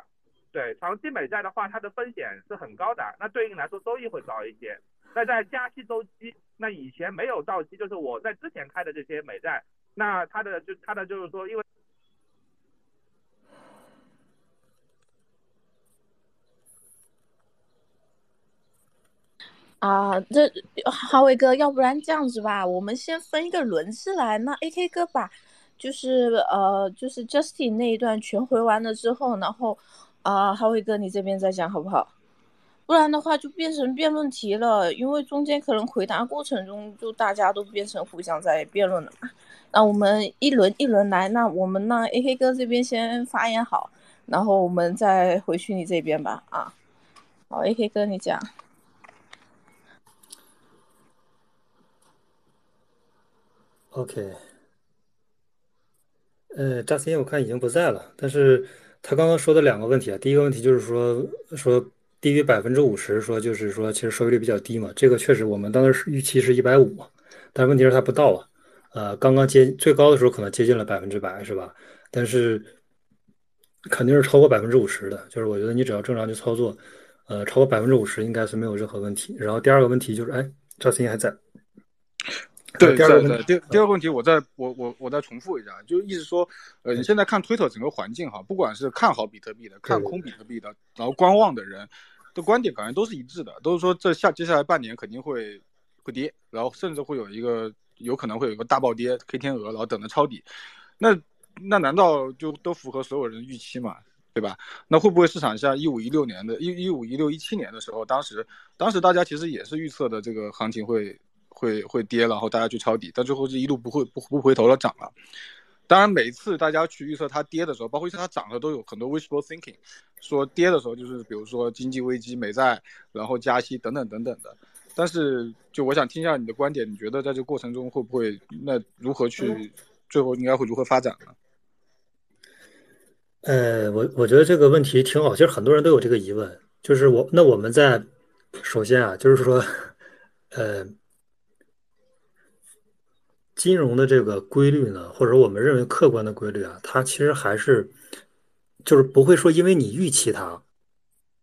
对，长期美债的话，它的风险是很高的，那对应来说收益会高一些。那在加息周期，那以前没有到期，就是我在之前开的这些美债，那它的就它的就是说因为。啊，这哈维哥，要不然这样子吧，我们先分一个轮次来。那 AK 哥把，就是呃，就是 Justin 那一段全回完了之后，然后啊，哈维哥你这边再讲好不好？不然的话就变成辩论题了，因为中间可能回答过程中就大家都变成互相在辩论了嘛。那我们一轮一轮来，那我们让 AK 哥这边先发言好，然后我们再回去你这边吧。啊，好，AK 哥你讲。OK，呃，扎斯因我看已经不在了，但是他刚刚说的两个问题啊，第一个问题就是说说低于百分之五十，说就是说其实收益率比较低嘛，这个确实我们当时预期是一百五，但问题是它不到啊，呃，刚刚接最高的时候可能接近了百分之百是吧？但是肯定是超过百分之五十的，就是我觉得你只要正常去操作，呃，超过百分之五十应该是没有任何问题。然后第二个问题就是，哎，扎斯因还在。对对对，第第二个问题，我再我我我再重复一下，就意思说，呃，你现在看 Twitter 整个环境哈，不管是看好比特币的，看空比特币的，然后观望的人的观点，感觉都是一致的，都是说这下接下来半年肯定会会跌，然后甚至会有一个有可能会有一个大暴跌，K 天鹅，然后等着抄底。那那难道就都符合所有人的预期嘛？对吧？那会不会市场像一五一六年的一一五一六一七年的时候，当时当时大家其实也是预测的这个行情会。会会跌，然后大家去抄底，但最后是一路不会不不回头了，涨了。当然，每次大家去预测它跌的时候，包括预测它涨的，都有很多 wishful thinking，说跌的时候就是比如说经济危机、美债，然后加息等等等等的。但是，就我想听一下你的观点，你觉得在这个过程中会不会那如何去最后应该会如何发展呢？呃，我我觉得这个问题挺好，其实很多人都有这个疑问，就是我那我们在首先啊，就是说，呃。金融的这个规律呢，或者我们认为客观的规律啊，它其实还是就是不会说因为你预期它，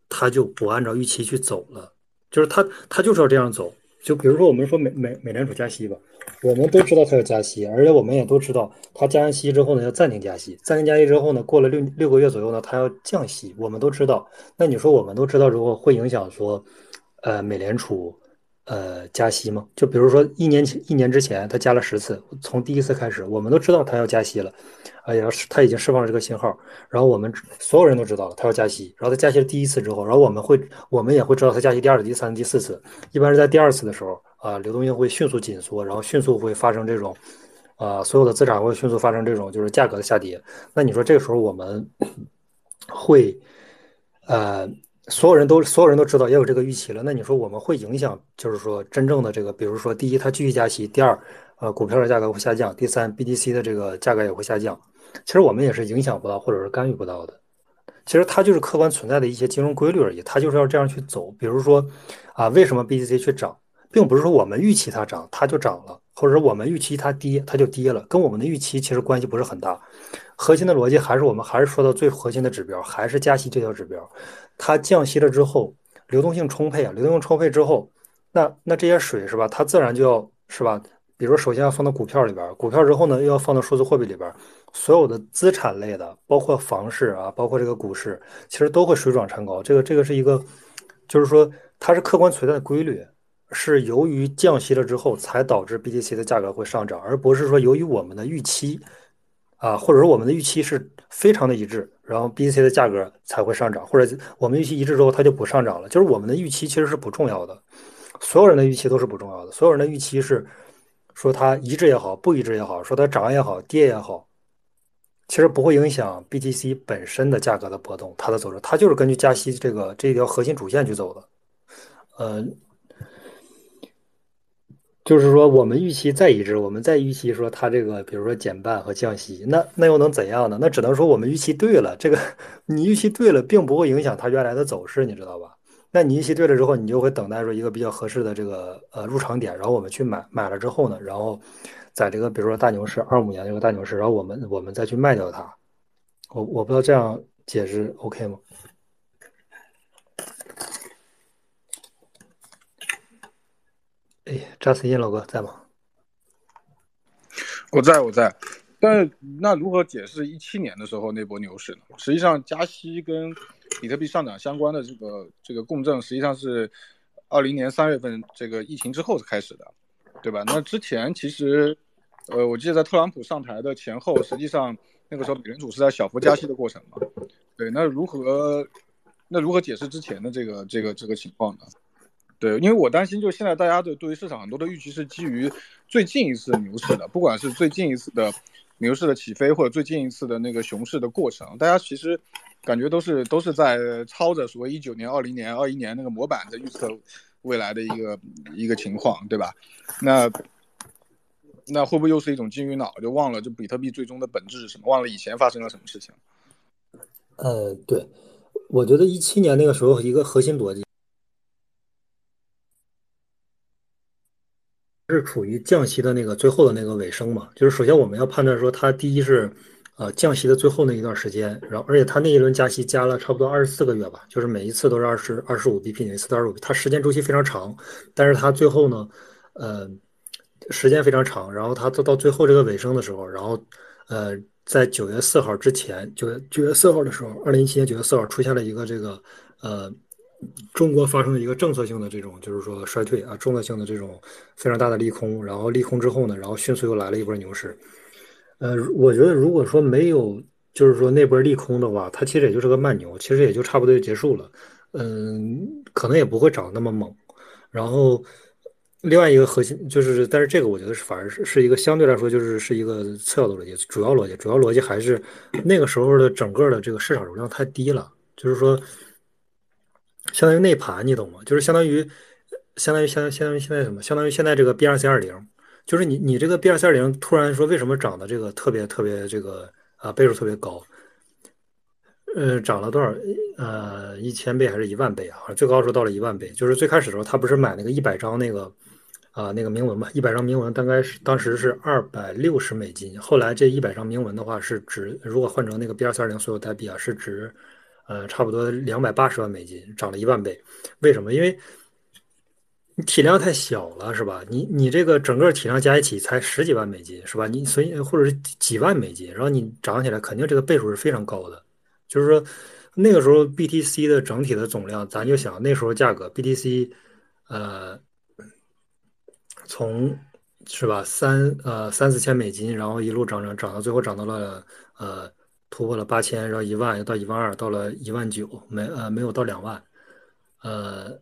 它就不按照预期去走了，就是它它就是要这样走。就比如说我们说美美美联储加息吧，我们都知道它要加息，而且我们也都知道它加完息之后呢要暂停加息，暂停加息之后呢过了六六个月左右呢它要降息，我们都知道。那你说我们都知道之后会影响说，呃美联储呃加息吗？就比如说一年前一年之前，它加了十次，从第一次开始，我们都知道它要加息了，哎呀，它已经释放了这个信号，然后我们所有人都知道了它要加息，然后它加息了第一次之后，然后我们会我们也会知道它加息第二次、第三次、第四次，一般是在第二次的时候啊，流动性会迅速紧缩，然后迅速会发生这种。啊，所有的资产会迅速发生这种就是价格的下跌。那你说这个时候我们会，呃，所有人都所有人都知道也有这个预期了。那你说我们会影响，就是说真正的这个，比如说第一，它继续加息；第二，呃，股票的价格会下降；第三，BTC 的这个价格也会下降。其实我们也是影响不到或者是干预不到的。其实它就是客观存在的一些金融规律而已，它就是要这样去走。比如说啊，为什么 BTC 去涨，并不是说我们预期它涨，它就涨了。或者我们预期它跌，它就跌了，跟我们的预期其实关系不是很大。核心的逻辑还是我们还是说到最核心的指标，还是加息这条指标。它降息了之后，流动性充沛啊，流动性充沛之后，那那这些水是吧？它自然就要是吧？比如首先要放到股票里边，股票之后呢，又要放到数字货币里边，所有的资产类的，包括房市啊，包括这个股市，其实都会水涨船高。这个这个是一个，就是说它是客观存在的规律。是由于降息了之后，才导致 BTC 的价格会上涨，而不是说由于我们的预期，啊，或者说我们的预期是非常的一致，然后 BTC 的价格才会上涨，或者我们预期一致之后它就不上涨了。就是我们的预期其实是不重要的，所有人的预期都是不重要的，所有人的预期是说它一致也好，不一致也好，说它涨也好，跌也好，其实不会影响 BTC 本身的价格的波动，它的走势，它就是根据加息这个这条核心主线去走的，呃。就是说，我们预期再一致，我们再预期说它这个，比如说减半和降息，那那又能怎样呢？那只能说我们预期对了。这个 你预期对了，并不会影响它原来的走势，你知道吧？那你预期对了之后，你就会等待说一个比较合适的这个呃入场点，然后我们去买，买了之后呢，然后在这个比如说大牛市二五年这个大牛市，然后我们我们再去卖掉它。我我不知道这样解释 OK 吗？哎，扎斯印老哥在吗？我在，我在。但是那如何解释一七年的时候那波牛市呢？实际上，加息跟比特币上涨相关的这个这个共振，实际上是二零年三月份这个疫情之后开始的，对吧？那之前其实，呃，我记得在特朗普上台的前后，实际上那个时候美联储是在小幅加息的过程嘛。对，那如何那如何解释之前的这个这个这个情况呢？对，因为我担心，就现在大家对对于市场很多的预期是基于最近一次牛市的，不管是最近一次的牛市的起飞，或者最近一次的那个熊市的过程，大家其实感觉都是都是在抄着所谓一九年、二零年、二一年那个模板在预测未来的一个一个情况，对吧？那那会不会又是一种金鱼脑，就忘了这比特币最终的本质是什么，忘了以前发生了什么事情？呃，对，我觉得一七年那个时候一个核心逻辑。是处于降息的那个最后的那个尾声嘛？就是首先我们要判断说，它第一是，呃，降息的最后那一段时间，然后而且它那一轮加息加了差不多二十四个月吧，就是每一次都是二十二十五 BP，每一次都二十五，它时间周期非常长，但是它最后呢，呃，时间非常长，然后它到到最后这个尾声的时候，然后，呃，在九月四号之前，九月九月四号的时候，二零一七年九月四号出现了一个这个，呃。中国发生了一个政策性的这种，就是说衰退啊，政策性的这种非常大的利空，然后利空之后呢，然后迅速又来了一波牛市。呃，我觉得如果说没有，就是说那波利空的话，它其实也就是个慢牛，其实也就差不多就结束了。嗯，可能也不会涨那么猛。然后另外一个核心就是，但是这个我觉得是反而是是一个相对来说就是是一个次要的逻辑，主要逻辑主要逻辑还是那个时候的整个的这个市场容量太低了，就是说。相当于内盘，你懂吗？就是相当于，相当于相相当于现在什么？相当于现在这个 B 二 C 二零，就是你你这个 B 二 C 二零突然说为什么涨的这个特别特别这个啊倍数特别高？呃，涨了多少？呃，一千倍还是一万倍啊？最高时候到了一万倍。就是最开始的时候，他不是买那个一百张那个啊那个铭文嘛？一百张铭文大概是当时是二百六十美金。后来这一百张铭文的话是值，如果换成那个 B 二 C 二零所有代币啊，是值。呃，差不多两百八十万美金，涨了一万倍。为什么？因为你体量太小了，是吧？你你这个整个体量加一起才十几万美金，是吧？你所以或者是几万美金，然后你涨起来，肯定这个倍数是非常高的。就是说，那个时候 BTC 的整体的总量，咱就想那时候价格，BTC，呃从是吧三呃三四千美金，然后一路涨涨涨到最后涨到了呃突破了八千，然后一万又到一万二，到了一万九，没呃没有到两万，呃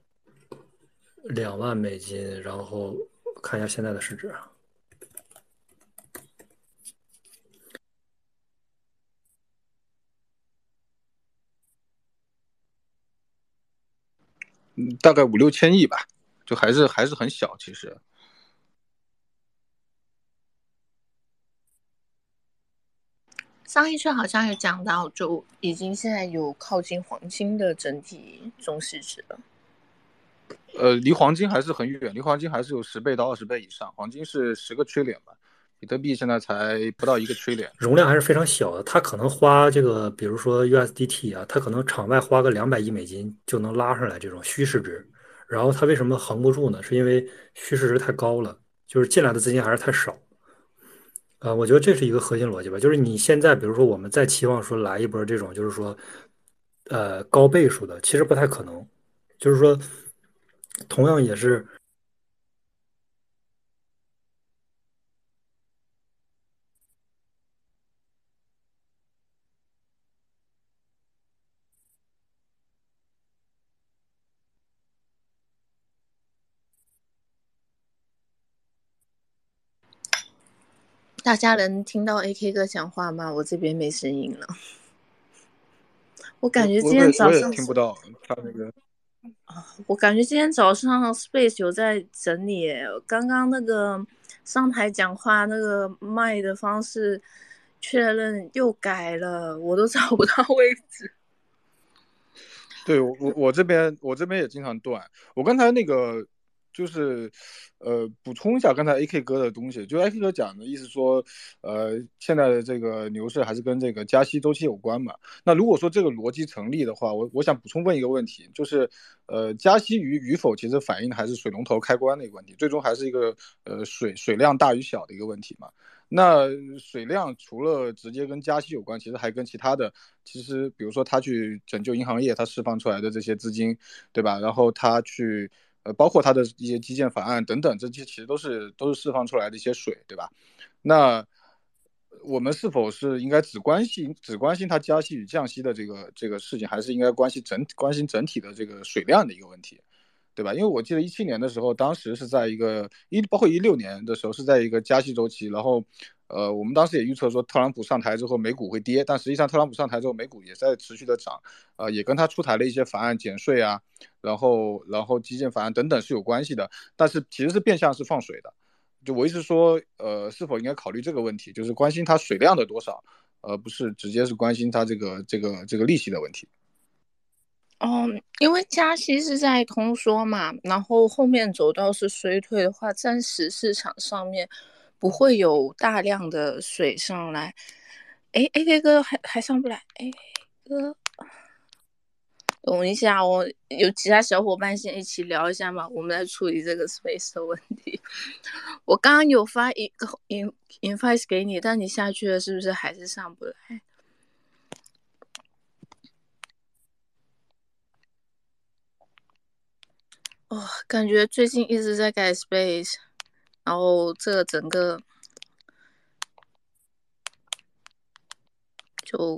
两万美金，然后看一下现在的市值。大概五六千亿吧，就还是还是很小，其实。上一圈好像有讲到，就已经现在有靠近黄金的整体总市值了。呃，离黄金还是很远，离黄金还是有十倍到二十倍以上，黄金是十个 trillion 吧。比特币现在才不到一个 trillion，容量还是非常小的。它可能花这个，比如说 USDT 啊，它可能场外花个两百亿美金就能拉上来这种虚市值。然后它为什么横不住呢？是因为虚市值太高了，就是进来的资金还是太少。呃，我觉得这是一个核心逻辑吧。就是你现在，比如说我们在期望说来一波这种，就是说，呃，高倍数的，其实不太可能。就是说，同样也是。大家能听到 AK 哥讲话吗？我这边没声音了。我感觉今天早上听不到他那个。啊，我感觉今天早上 Space 有在整理，刚刚那个上台讲话那个麦的方式确认又改了，我都找不到位置。对我我我这边我这边也经常断，我刚才那个。就是，呃，补充一下刚才 A K 哥的东西，就 A K 哥讲的意思说，呃，现在的这个牛市还是跟这个加息周期有关嘛？那如果说这个逻辑成立的话，我我想补充问一个问题，就是，呃，加息与与否，其实反映的还是水龙头开关的一个问题，最终还是一个呃水水量大与小的一个问题嘛？那水量除了直接跟加息有关，其实还跟其他的，其实比如说他去拯救银行业，他释放出来的这些资金，对吧？然后他去。呃，包括它的一些基建法案等等，这些其实都是都是释放出来的一些水，对吧？那我们是否是应该只关心只关心它加息与降息的这个这个事情，还是应该关心整关心整体的这个水量的一个问题，对吧？因为我记得一七年的时候，当时是在一个一包括一六年的时候是在一个加息周期，然后。呃，我们当时也预测说特朗普上台之后美股会跌，但实际上特朗普上台之后美股也在持续的涨，呃，也跟他出台了一些法案减税啊，然后然后基建法案等等是有关系的，但是其实是变相是放水的，就我意思说，呃，是否应该考虑这个问题，就是关心它水量的多少，而不是直接是关心它这个这个这个利息的问题。哦，因为加息是在通缩嘛，然后后面走到是衰退的话，暂时市场上面。不会有大量的水上来，哎，A K 哥还还上不来，A K 哥，等一下，我有其他小伙伴先一起聊一下嘛，我们来处理这个 space 的问题。我刚刚有发一个 in invite 给你，但你下去了是不是还是上不来？哦，感觉最近一直在改 space。然后这整个就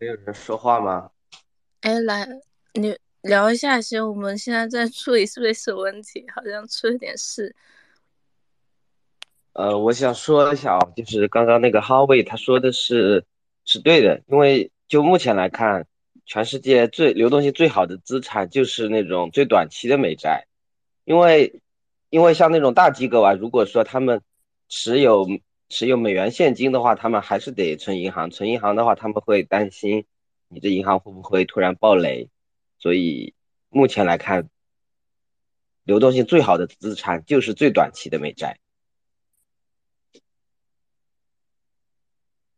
没有人说话吗？哎，来，你聊一下先。我们现在在处理是不是有问题？好像出了点事。呃，我想说一下啊，就是刚刚那个哈维他说的是是对的，因为就目前来看，全世界最流动性最好的资产就是那种最短期的美债，因为因为像那种大机构啊，如果说他们持有持有美元现金的话，他们还是得存银行，存银行的话他们会担心你这银行会不会突然暴雷，所以目前来看，流动性最好的资产就是最短期的美债。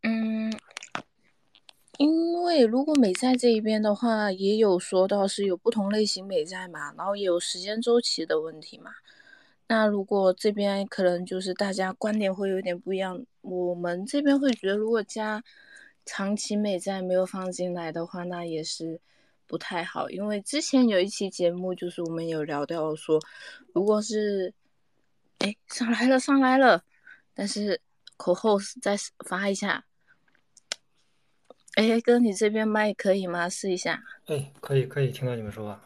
嗯因为如果美债这一边的话，也有说到是有不同类型美债嘛，然后也有时间周期的问题嘛。那如果这边可能就是大家观点会有点不一样，我们这边会觉得，如果加长期美债没有放进来的话，那也是不太好。因为之前有一期节目，就是我们有聊到说，如果是，哎，上来了上来了，但是口后再发一下。哎，哥，你这边麦可以吗？试一下。哎，可以，可以听到你们说话。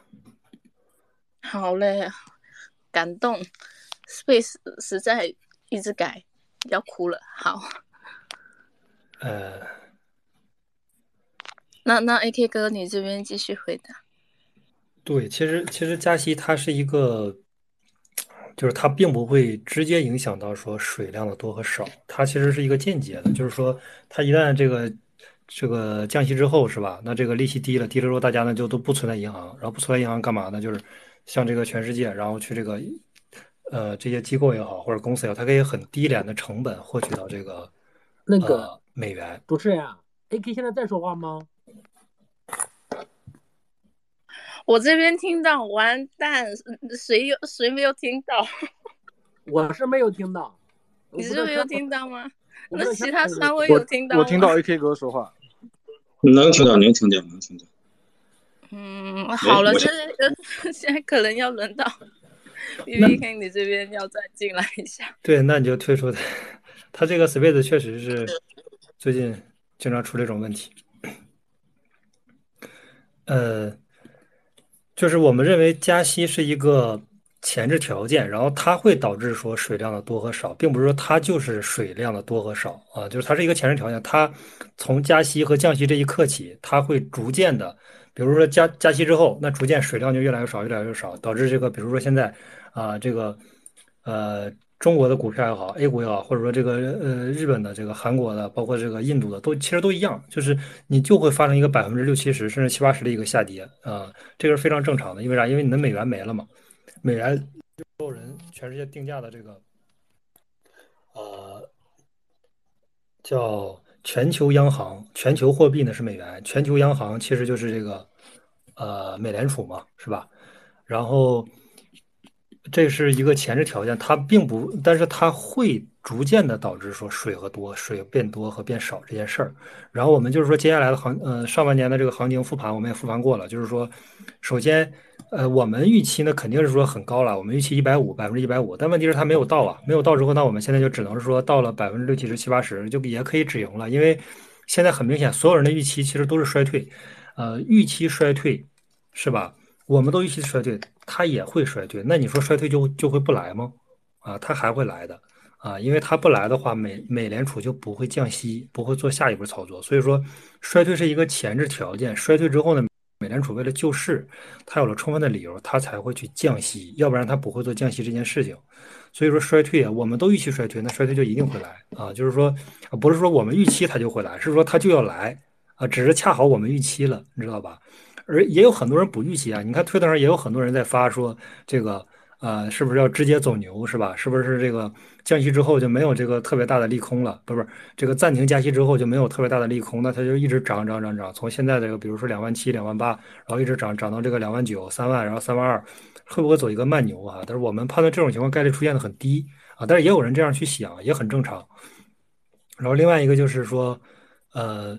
好嘞，感动，Space 实在一直改，要哭了。好。呃，那那 AK 哥，你这边继续回答。对，其实其实加息它是一个，就是它并不会直接影响到说水量的多和少，它其实是一个间接的，就是说它一旦这个。这个降息之后是吧？那这个利息低了，低了之后大家呢就都不存在银行，然后不存在银行干嘛呢？就是像这个全世界，然后去这个呃这些机构也好，或者公司也好，它可以很低廉的成本获取到这个那个美元。主持人啊，AK 现在在说话吗？我这边听到，完蛋，谁有谁没有听到？我是没有听到，你是没有听到吗？那其他三位有听到我听到 AK 哥说话，能听到，能听见，能听见。嗯，好了，这现在可能要轮到 B B K，你这边要再进来一下。对，那你就退出他。他这个 Space 确实是最近经常出这种问题。呃，就是我们认为加息是一个。前置条件，然后它会导致说水量的多和少，并不是说它就是水量的多和少啊，就是它是一个前置条件。它从加息和降息这一刻起，它会逐渐的，比如说加加息之后，那逐渐水量就越来越少，越来越少，导致这个，比如说现在啊，这个呃中国的股票也好，A 股也好，或者说这个呃日本的、这个韩国的，包括这个印度的，都其实都一样，就是你就会发生一个百分之六七十甚至七八十的一个下跌啊，这个是非常正常的，因为啥？因为你的美元没了嘛。美元所有人全世界定价的这个，呃，叫全球央行，全球货币呢是美元，全球央行其实就是这个，呃，美联储嘛，是吧？然后这是一个前置条件，它并不，但是它会逐渐的导致说水和多，水变多和变少这件事儿。然后我们就是说接下来的行，呃，上半年的这个行情复盘，我们也复盘过了，就是说，首先。呃，我们预期呢肯定是说很高了，我们预期一百五，百分之一百五，但问题是它没有到啊，没有到之后，那我们现在就只能是说到了百分之六七十七八十，就也可以止盈了，因为现在很明显，所有人的预期其实都是衰退，呃，预期衰退是吧？我们都预期衰退，它也会衰退，那你说衰退就就会不来吗？啊，它还会来的啊，因为它不来的话，美美联储就不会降息，不会做下一步操作，所以说衰退是一个前置条件，衰退之后呢？美联储为了救市，它有了充分的理由，它才会去降息，要不然它不会做降息这件事情。所以说衰退啊，我们都预期衰退，那衰退就一定会来啊。就是说，不是说我们预期它就会来，是说它就要来啊，只是恰好我们预期了，你知道吧？而也有很多人不预期啊，你看推特上也有很多人在发说这个。啊，是不是要直接走牛是吧？是不是这个降息之后就没有这个特别大的利空了？不是，这个暂停加息之后就没有特别大的利空，那它就一直涨涨涨涨，从现在这个比如说两万七、两万八，然后一直涨涨到这个两万九、三万，然后三万二，会不会走一个慢牛啊？但是我们判断这种情况概率出现的很低啊，但是也有人这样去想，也很正常。然后另外一个就是说，呃。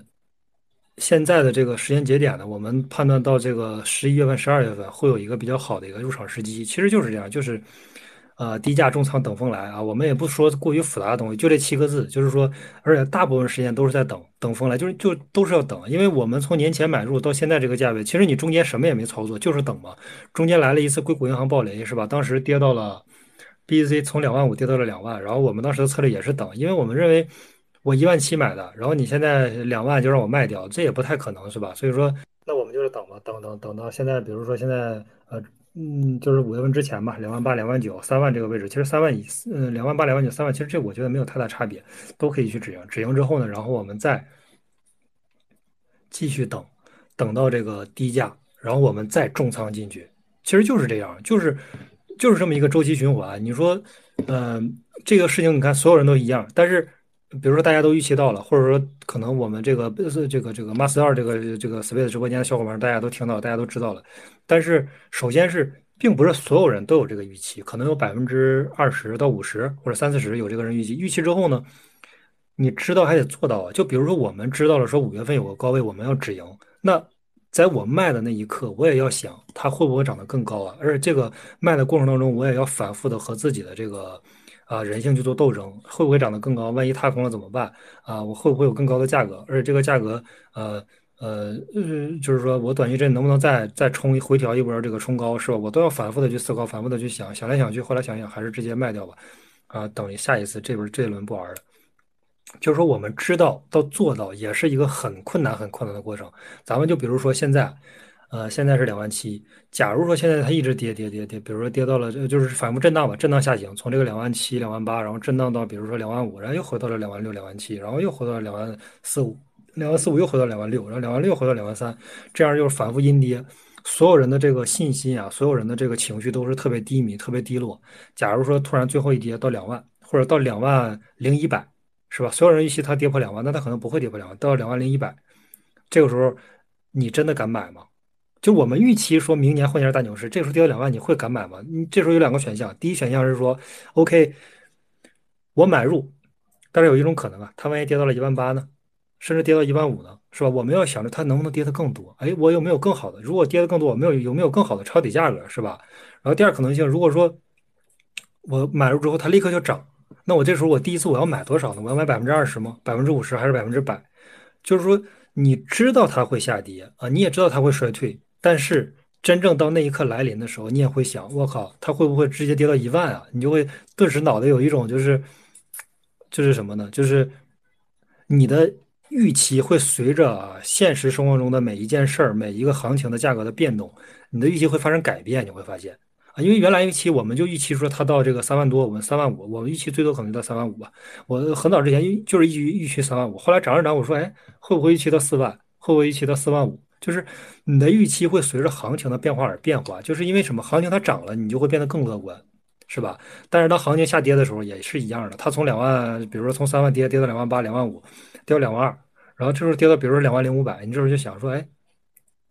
现在的这个时间节点呢，我们判断到这个十一月份、十二月份会有一个比较好的一个入场时机，其实就是这样，就是，呃，低价重仓等风来啊。我们也不说过于复杂的东西，就这七个字，就是说，而且大部分时间都是在等等风来，就是就都是要等，因为我们从年前买入到现在这个价位，其实你中间什么也没操作，就是等嘛。中间来了一次硅谷银行暴雷，是吧？当时跌到了 BC 从两万五跌到了两万，然后我们当时的策略也是等，因为我们认为。我一万七买的，然后你现在两万就让我卖掉，这也不太可能是吧？所以说，那我们就是等吧，等等等到现在，比如说现在呃嗯，就是五月份之前吧，两万八、两万九、三万这个位置，其实三万以，嗯，两万八、两万九、三万，其实这我觉得没有太大差别，都可以去止盈。止盈之后呢，然后我们再继续等，等到这个低价，然后我们再重仓进去，其实就是这样，就是就是这么一个周期循环。你说，嗯，这个事情你看所有人都一样，但是。比如说大家都预期到了，或者说可能我们这个这个这个 Master 二这个这个 Space 直播间的小伙伴，大家都听到，大家都知道了。但是首先是，并不是所有人都有这个预期，可能有百分之二十到五十或者三四十有这个人预期。预期之后呢，你知道还得做到啊。就比如说我们知道了说五月份有个高位，我们要止盈。那在我卖的那一刻，我也要想它会不会涨得更高啊？而且这个卖的过程当中，我也要反复的和自己的这个。啊，人性去做斗争，会不会涨得更高？万一踏空了怎么办？啊，我会不会有更高的价格？而且这个价格，呃呃，就是说我短期之内能不能再再冲回调一波这个冲高，是吧？我都要反复的去思考，反复的去想，想来想去，后来想想还是直接卖掉吧。啊，等于下一次这轮这一轮不玩了。就是说，我们知道到做到也是一个很困难、很困难的过程。咱们就比如说现在。呃，现在是两万七。假如说现在它一直跌跌跌跌，比如说跌到了，就是反复震荡吧，震荡下行，从这个两万七、两万八，然后震荡到比如说两万五，然后又回到了两万六、两万七，然后又回到了两万四五，两万四五又回到两万六，然后两万六回到两万三，这样就是反复阴跌。所有人的这个信心啊，所有人的这个情绪都是特别低迷、特别低落。假如说突然最后一跌到两万，或者到两万零一百，是吧？所有人预期它跌破两万，那它可能不会跌破两万，到两万零一百，这个时候你真的敢买吗？就我们预期说明年会是大牛市，这时候跌到两万，你会敢买吗？你这时候有两个选项，第一选项是说，OK，我买入，但是有一种可能啊，它万一跌到了一万八呢，甚至跌到一万五呢，是吧？我们要想着它能不能跌得更多？哎，我有没有更好的？如果跌得更多，我没有有没有更好的抄底价格，是吧？然后第二可能性，如果说我买入之后它立刻就涨，那我这时候我第一次我要买多少呢？我要买百分之二十吗？百分之五十还是百分之百？就是说你知道它会下跌啊，你也知道它会衰退。但是真正到那一刻来临的时候，你也会想：我靠，它会不会直接跌到一万啊？你就会顿时脑袋有一种就是，就是什么呢？就是你的预期会随着现实生活中的每一件事儿、每一个行情的价格的变动，你的预期会发生改变。你会发现啊，因为原来预期我们就预期说它到这个三万多，我们三万五，我们预期最多可能到三万五吧。我很早之前就是预预期三万五，后来涨着涨，我说：哎，会不会预期到四万？会不会预期到四万五？就是你的预期会随着行情的变化而变化，就是因为什么？行情它涨了，你就会变得更乐观，是吧？但是当行情下跌的时候也是一样的，它从两万，比如说从三万跌跌到两万八、两万五，跌到两万二，然后这时候跌到比如说两万零五百，你这时候就想说，哎，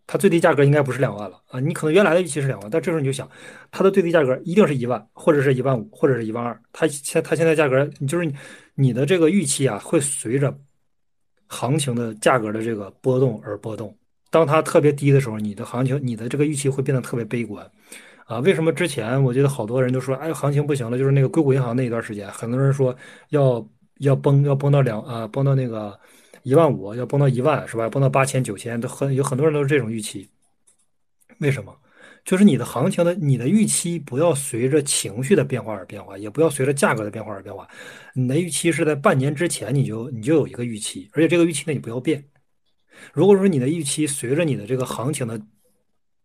它最低价格应该不是两万了啊？你可能原来的预期是两万，但这时候你就想，它的最低价格一定是一万，或者是一万五，或者是一万二。它现它现在价格，就是你的这个预期啊，会随着行情的价格的这个波动而波动。当它特别低的时候，你的行情、你的这个预期会变得特别悲观，啊，为什么之前我觉得好多人都说，哎，行情不行了，就是那个硅谷银行那一段时间，很多人说要要崩，要崩到两啊，崩到那个一万五，要崩到一万，是吧？崩到八千、九千，都很有很多人都是这种预期。为什么？就是你的行情的你的预期不要随着情绪的变化而变化，也不要随着价格的变化而变化。你的预期是在半年之前你就你就有一个预期，而且这个预期呢你不要变。如果说你的预期随着你的这个行情的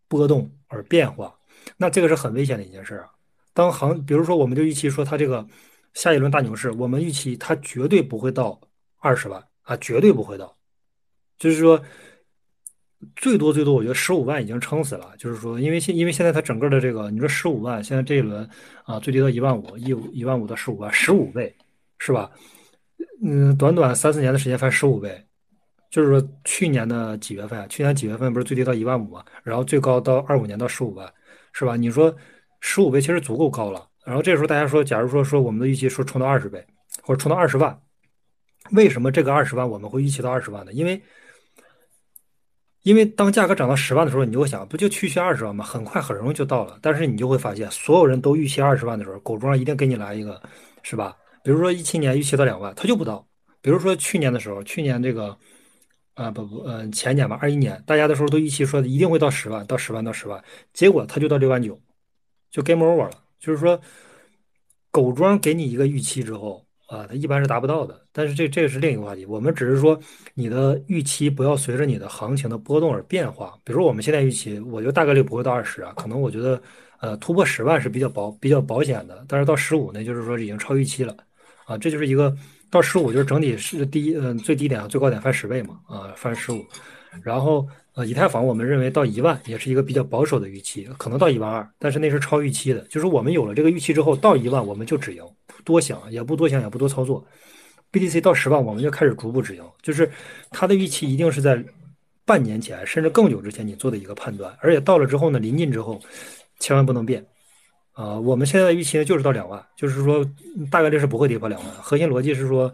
波动而变化，那这个是很危险的一件事啊。当行，比如说我们就预期说它这个下一轮大牛市，我们预期它绝对不会到二十万啊，绝对不会到。就是说，最多最多，我觉得十五万已经撑死了。就是说，因为现因为现在它整个的这个，你说十五万，现在这一轮啊，最低到一万五，一五一万五到十五万，十五倍是吧？嗯，短短三四年的时间翻十五倍。就是说，去年的几月份？去年几月份不是最低到一万五吗？然后最高到二五年到十五万，是吧？你说十五倍其实足够高了。然后这时候大家说，假如说说我们的预期说冲到二十倍，或者冲到二十万，为什么这个二十万我们会预期到二十万呢？因为因为当价格涨到十万的时候，你就会想，不就区区二十万吗？很快很容易就到了。但是你就会发现，所有人都预期二十万的时候，狗庄一定给你来一个，是吧？比如说一七年预期到两万，它就不到。比如说去年的时候，去年这个。啊不不，嗯，前年吧，二一年，大家的时候都预期说一定会到十万，到十万到十万，结果他就到六万九，就 game over 了。就是说，狗庄给你一个预期之后啊，它一般是达不到的。但是这这个是另一个话题，我们只是说你的预期不要随着你的行情的波动而变化。比如说我们现在预期，我觉得大概率不会到二十啊，可能我觉得呃突破十万是比较保比较保险的，但是到十五呢，就是说已经超预期了啊，这就是一个到十五就是整体是第一嗯最低点和最高点翻十倍嘛啊翻十五，然后。呃，以太坊我们认为到一万也是一个比较保守的预期，可能到一万二，但是那是超预期的。就是我们有了这个预期之后，到一万我们就止盈，多想也不多想也不多操作。BTC 到十万我们就开始逐步止盈，就是它的预期一定是在半年前甚至更久之前你做的一个判断，而且到了之后呢，临近之后千万不能变。啊，我们现在的预期呢就是到两万，就是说大概率是不会跌破两万。核心逻辑是说。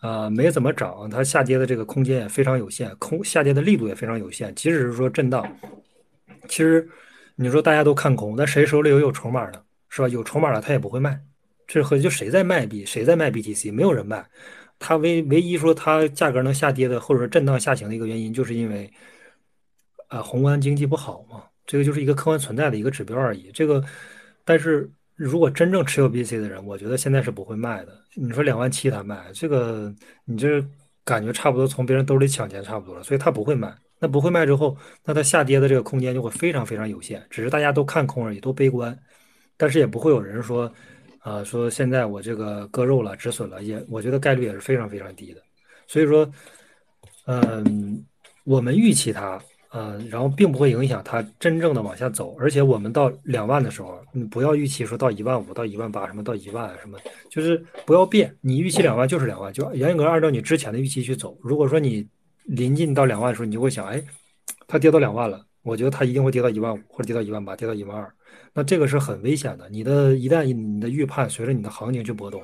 啊，没怎么涨，它下跌的这个空间也非常有限，空下跌的力度也非常有限。即使是说震荡，其实你说大家都看空，那谁手里有有筹码的，是吧？有筹码的他也不会卖，这和就谁在卖币，谁在卖 BTC，没有人卖。它唯唯一说它价格能下跌的，或者说震荡下行的一个原因，就是因为啊宏观经济不好嘛，这个就是一个客观存在的一个指标而已。这个，但是。如果真正持有 BC 的人，我觉得现在是不会卖的。你说两万七他卖，这个你这感觉差不多从别人兜里抢钱差不多了，所以他不会卖。那不会卖之后，那它下跌的这个空间就会非常非常有限。只是大家都看空而已，都悲观，但是也不会有人说，啊，说现在我这个割肉了，止损了，也我觉得概率也是非常非常低的。所以说，嗯，我们预期它。嗯，然后并不会影响它真正的往下走，而且我们到两万的时候，你不要预期说到一万五到一万八什么到一万什么，就是不要变，你预期两万就是两万，就严格按照你之前的预期去走。如果说你临近到两万的时候，你就会想，哎，它跌到两万了，我觉得它一定会跌到一万五或者跌到一万八，跌到一万二，那这个是很危险的。你的一旦你的预判随着你的行情去波动，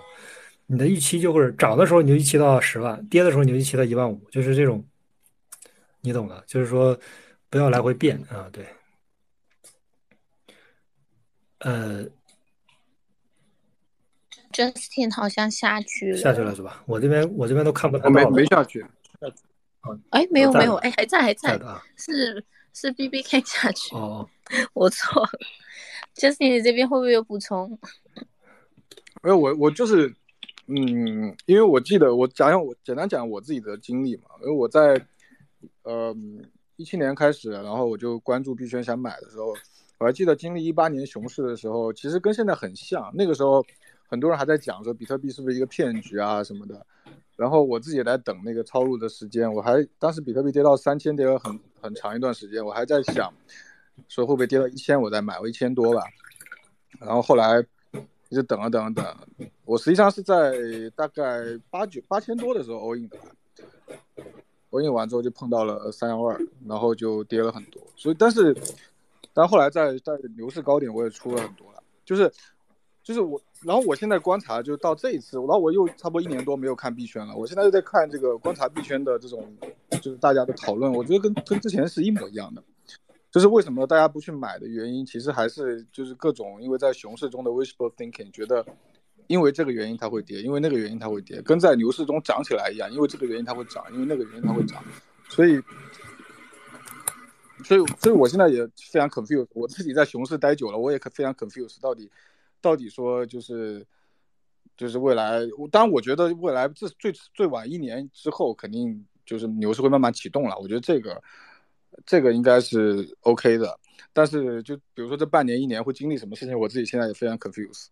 你的预期就会涨的时候你就预期到十万，跌的时候你就预期到一万五，就是这种。你懂的，就是说不要来回变啊，对。呃，Justin 好像下去了，下去了是吧？我这边我这边都看不到，没没下去。哎，没有没有，哎，还在还在，是是 B B K 下去。哦，我错了。Justin 你这边会不会有补充？没有，我我就是，嗯，因为我记得我讲讲我简单讲我自己的经历嘛，因为我在。呃，一七年开始，然后我就关注币圈，想买的时候，我还记得经历一八年熊市的时候，其实跟现在很像。那个时候，很多人还在讲说比特币是不是一个骗局啊什么的。然后我自己也在等那个抄入的时间，我还当时比特币跌到三千，跌了很很长一段时间，我还在想，说会不会跌到一千我再买，我一千多吧。然后后来一直等啊等啊等，我实际上是在大概八九八千多的时候 all in 的。我印完之后就碰到了三幺二，然后就跌了很多。所以，但是，但后来在在牛市高点我也出了很多了。就是，就是我，然后我现在观察，就到这一次，然后我又差不多一年多没有看币圈了。我现在又在看这个观察币圈的这种，就是大家的讨论，我觉得跟跟之前是一模一样的。就是为什么大家不去买的原因，其实还是就是各种因为在熊市中的 wishful thinking，觉得。因为这个原因它会跌，因为那个原因它会跌，跟在牛市中涨起来一样。因为这个原因它会涨，因为那个原因它会涨，所以，所以，所以我现在也非常 confused。我自己在熊市待久了，我也非常 confused。到底，到底说就是，就是未来，当然我觉得未来这最最晚一年之后，肯定就是牛市会慢慢启动了。我觉得这个，这个应该是 OK 的。但是就比如说这半年一年会经历什么事情，我自己现在也非常 confused。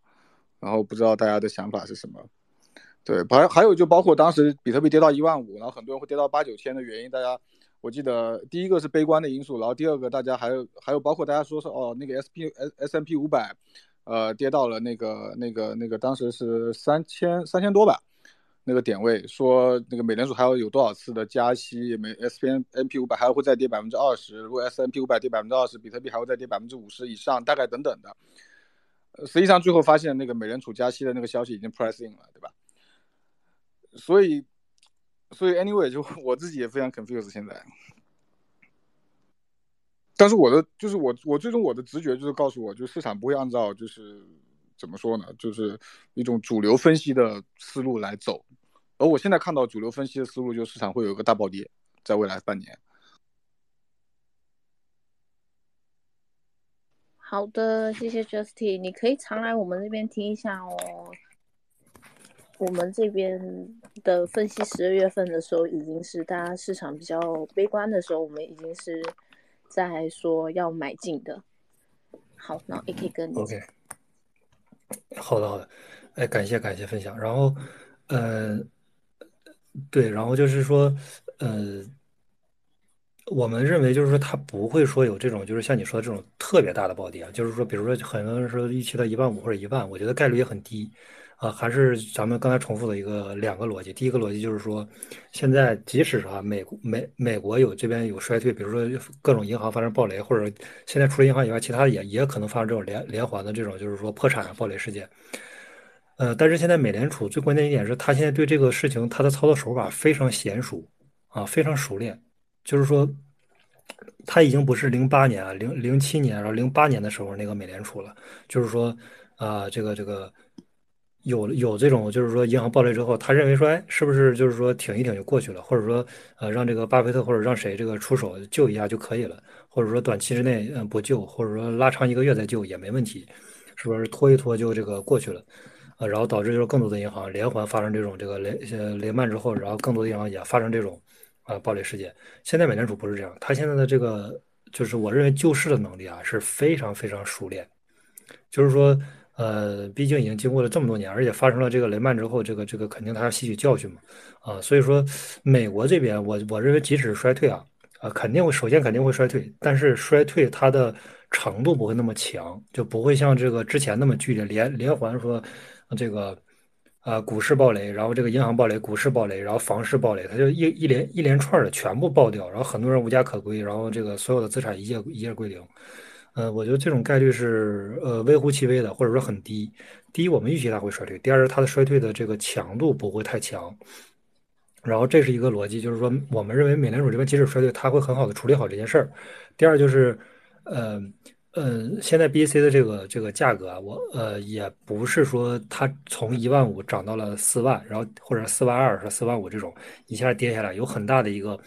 然后不知道大家的想法是什么，对，还还有就包括当时比特币跌到一万五，然后很多人会跌到八九千的原因，大家我记得第一个是悲观的因素，然后第二个大家还有还有包括大家说是哦那个 S P S S M P 五百，呃跌到了那个那个那个当时是三千三千多吧，那个点位说那个美联储还要有多少次的加息，美 S P N P 五百还会再跌百分之二十，如果 S M P 五百跌百分之二十，比特币还会再跌百分之五十以上，大概等等的。实际上，最后发现那个美联储加息的那个消息已经 pricing 了，对吧？所以，所以 anyway，就我自己也非常 confused 现在。但是我的就是我我最终我的直觉就是告诉我，就市场不会按照就是怎么说呢，就是一种主流分析的思路来走。而我现在看到主流分析的思路，就是市场会有一个大暴跌，在未来半年。好的，谢谢 Justin，你可以常来我们这边听一下哦。我们这边的分析，十二月份的时候已经是大家市场比较悲观的时候，我们已经是在说要买进的。好，那 A K 跟你。OK。好的，好的。哎，感谢感谢分享。然后，呃，对，然后就是说，呃。我们认为就是说，它不会说有这种，就是像你说的这种特别大的暴跌啊。就是说，比如说很多人说预期到一万五或者一万，我觉得概率也很低啊。还是咱们刚才重复的一个两个逻辑。第一个逻辑就是说，现在即使啊，美美美国有这边有衰退，比如说各种银行发生暴雷，或者现在除了银行以外，其他的也也可能发生这种连连环的这种，就是说破产、暴雷事件。呃，但是现在美联储最关键一点是，他现在对这个事情他的操作手法非常娴熟啊，非常熟练。就是说，他已经不是零八年啊，零零七年，然后零八年的时候那个美联储了。就是说，啊，这个这个有有这种，就是说银行暴雷之后，他认为说，哎，是不是就是说挺一挺就过去了，或者说，呃，让这个巴菲特或者让谁这个出手救一下就可以了，或者说短期之内嗯不救，或者说拉长一个月再救也没问题，是不是拖一拖就这个过去了？啊，然后导致就是更多的银行连环发生这种这个雷呃雷曼之后，然后更多的银行也发生这种。啊，暴力事件，现在美联储不是这样，他现在的这个就是我认为救市的能力啊是非常非常熟练，就是说，呃，毕竟已经经过了这么多年，而且发生了这个雷曼之后，这个这个肯定他要吸取教训嘛，啊，所以说美国这边我我认为即使衰退啊，啊肯定会首先肯定会衰退，但是衰退它的程度不会那么强，就不会像这个之前那么剧烈，连连环说这个。啊，股市暴雷，然后这个银行暴雷，股市暴雷，然后房市暴雷，它就一一连一连串的全部爆掉，然后很多人无家可归，然后这个所有的资产一夜一夜归零。呃，我觉得这种概率是呃微乎其微的，或者说很低。第一，我们预期它会衰退；第二是，它的衰退的这个强度不会太强。然后这是一个逻辑，就是说我们认为美联储这边即使衰退，它会很好的处理好这件事儿。第二就是，呃。嗯，现在 B C 的这个这个价格啊，我呃也不是说它从一万五涨到了四万，然后或者四万二是四万五这种一下跌下来，有很大的一个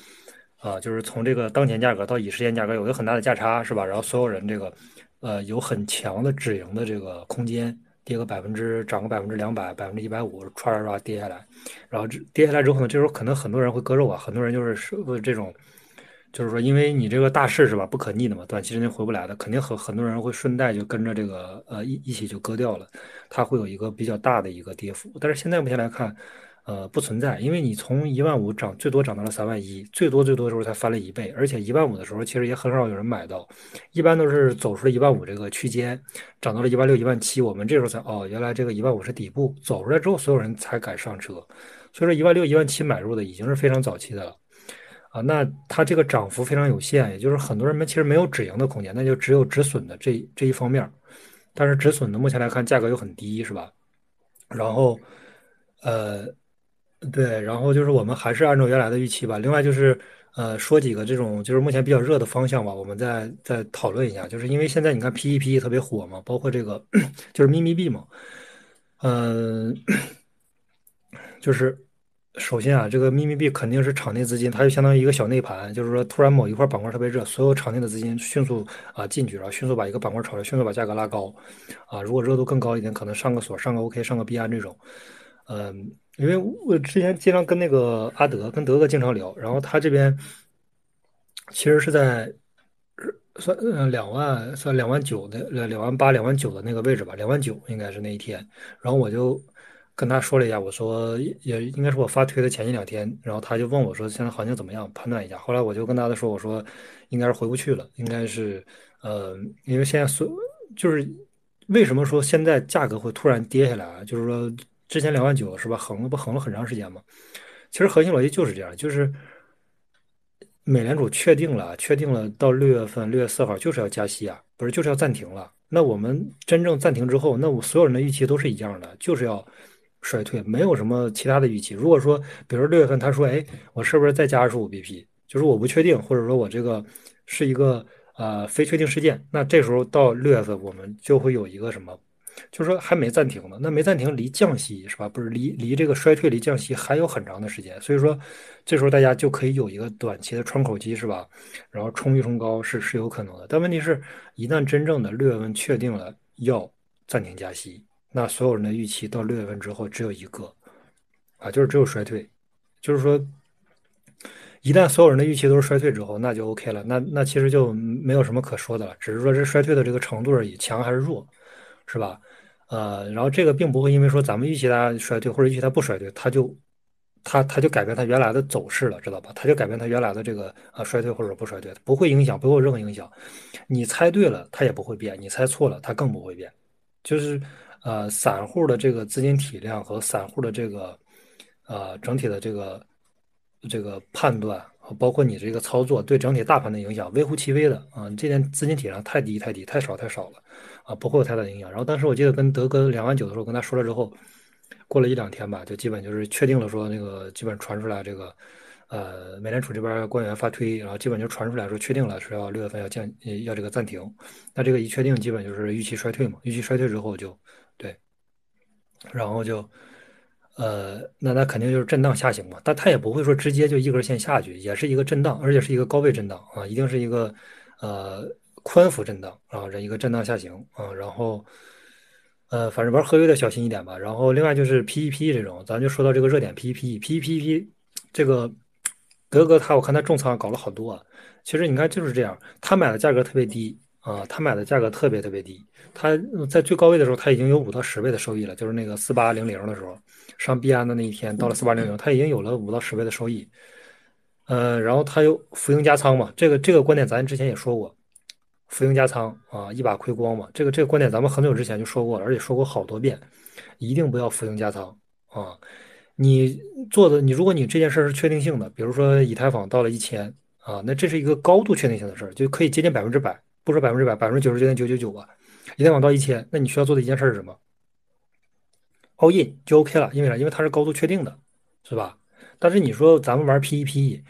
啊，就是从这个当前价格到已实现价格有一个很大的价差，是吧？然后所有人这个呃有很强的止盈的这个空间，跌个百分之涨个百分之两百、百分之一百五，唰唰唰跌下来，然后这跌下来之后呢，这时候可能很多人会割肉啊，很多人就是是这种。就是说，因为你这个大势是吧，不可逆的嘛，短期之内回不来的，肯定很很多人会顺带就跟着这个呃一一起就割掉了，它会有一个比较大的一个跌幅。但是现在目前来看，呃，不存在，因为你从一万五涨最多涨到了三万一，最多最多的时候才翻了一倍，而且一万五的时候其实也很少有人买到，一般都是走出了一万五这个区间，涨到了一万六、一万七，我们这时候才哦，原来这个一万五是底部，走出来之后所有人才敢上车，所以说一万六、一万七买入的已经是非常早期的了。啊，那它这个涨幅非常有限，也就是很多人们其实没有止盈的空间，那就只有止损的这这一方面。但是止损的目前来看价格又很低，是吧？然后，呃，对，然后就是我们还是按照原来的预期吧。另外就是呃，说几个这种就是目前比较热的方向吧，我们再再讨论一下。就是因为现在你看 P E P 特别火嘛，包括这个 就是咪咪币嘛，嗯，就是。首先啊，这个秘密币肯定是场内资金，它就相当于一个小内盘，就是说突然某一块板块特别热，所有场内的资金迅速啊进去，然后迅速把一个板块炒热，迅速把价格拉高，啊，如果热度更高一点，可能上个锁、上个 OK、上个币安这种，嗯，因为我之前经常跟那个阿德、跟德哥经常聊，然后他这边其实是在算嗯两万算两万九的两万八、两万九的那个位置吧，两万九应该是那一天，然后我就。跟他说了一下，我说也应该是我发推的前一两天，然后他就问我说现在行情怎么样，判断一下。后来我就跟他说，我说应该是回不去了，应该是呃，因为现在所就是为什么说现在价格会突然跌下来啊？就是说之前两万九是吧，横了不横了很长时间嘛？其实核心逻辑就是这样，就是美联储确定了，确定了到六月份六月四号就是要加息啊，不是就是要暂停了。那我们真正暂停之后，那我所有人的预期都是一样的，就是要。衰退没有什么其他的预期。如果说，比如说六月份他说，哎，我是不是再加二十五 BP？就是我不确定，或者说我这个是一个呃非确定事件。那这时候到六月份，我们就会有一个什么，就是说还没暂停呢。那没暂停，离降息是吧？不是离离这个衰退离降息还有很长的时间。所以说，这时候大家就可以有一个短期的窗口期是吧？然后冲一冲高是是有可能的。但问题是一旦真正的六月份确定了要暂停加息。那所有人的预期到六月份之后只有一个，啊，就是只有衰退，就是说，一旦所有人的预期都是衰退之后，那就 OK 了，那那其实就没有什么可说的了，只是说这衰退的这个程度而已，强还是弱，是吧？呃，然后这个并不会因为说咱们预期它衰退或者预期它不衰退，它就它它就改变它原来的走势了，知道吧？它就改变它原来的这个呃衰退或者不衰退，不会影响，不会有任何影响。你猜对了，它也不会变；你猜错了，它更不会变。就是呃，散户的这个资金体量和散户的这个。呃，整体的这个这个判断，包括你这个操作对整体大盘的影响，微乎其微的啊。这点资金体量太低太低，太少太少了啊，不会有太大影响。然后当时我记得跟德哥两万九的时候跟他说了之后，过了一两天吧，就基本就是确定了，说那个基本传出来这个呃，美联储这边官员发推，然后基本就传出来说确定了是要六月份要降要这个暂停。那这个一确定，基本就是预期衰退嘛，预期衰退之后就，然后就。呃，那那肯定就是震荡下行嘛，但它也不会说直接就一根线下去，也是一个震荡，而且是一个高位震荡啊，一定是一个呃宽幅震荡啊，这一个震荡下行啊，然后呃，反正玩合约的小心一点吧。然后另外就是 P E P 这种，咱就说到这个热点 P E P，P E P 这个德哥他我看他重仓搞了好多啊，其实你看就是这样，他买的价格特别低啊，他买的价格特别特别低，他在最高位的时候他已经有五到十倍的收益了，就是那个四八零零的时候。上币安的那一天到了四八零零，他已经有了五到十倍的收益，呃，然后他又浮盈加仓嘛，这个这个观点咱之前也说过，浮盈加仓啊，一把亏光嘛，这个这个观点咱们很久之前就说过了，而且说过好多遍，一定不要浮盈加仓啊！你做的你如果你这件事是确定性的，比如说以太坊到了一千啊，那这是一个高度确定性的事儿，就可以接近百分之百，不说百分之百，百分之九十九点九九九吧，以太坊到一千，那你需要做的一件事是什么？all in 就 OK 了，因为啥？因为它是高度确定的，是吧？但是你说咱们玩 PEP，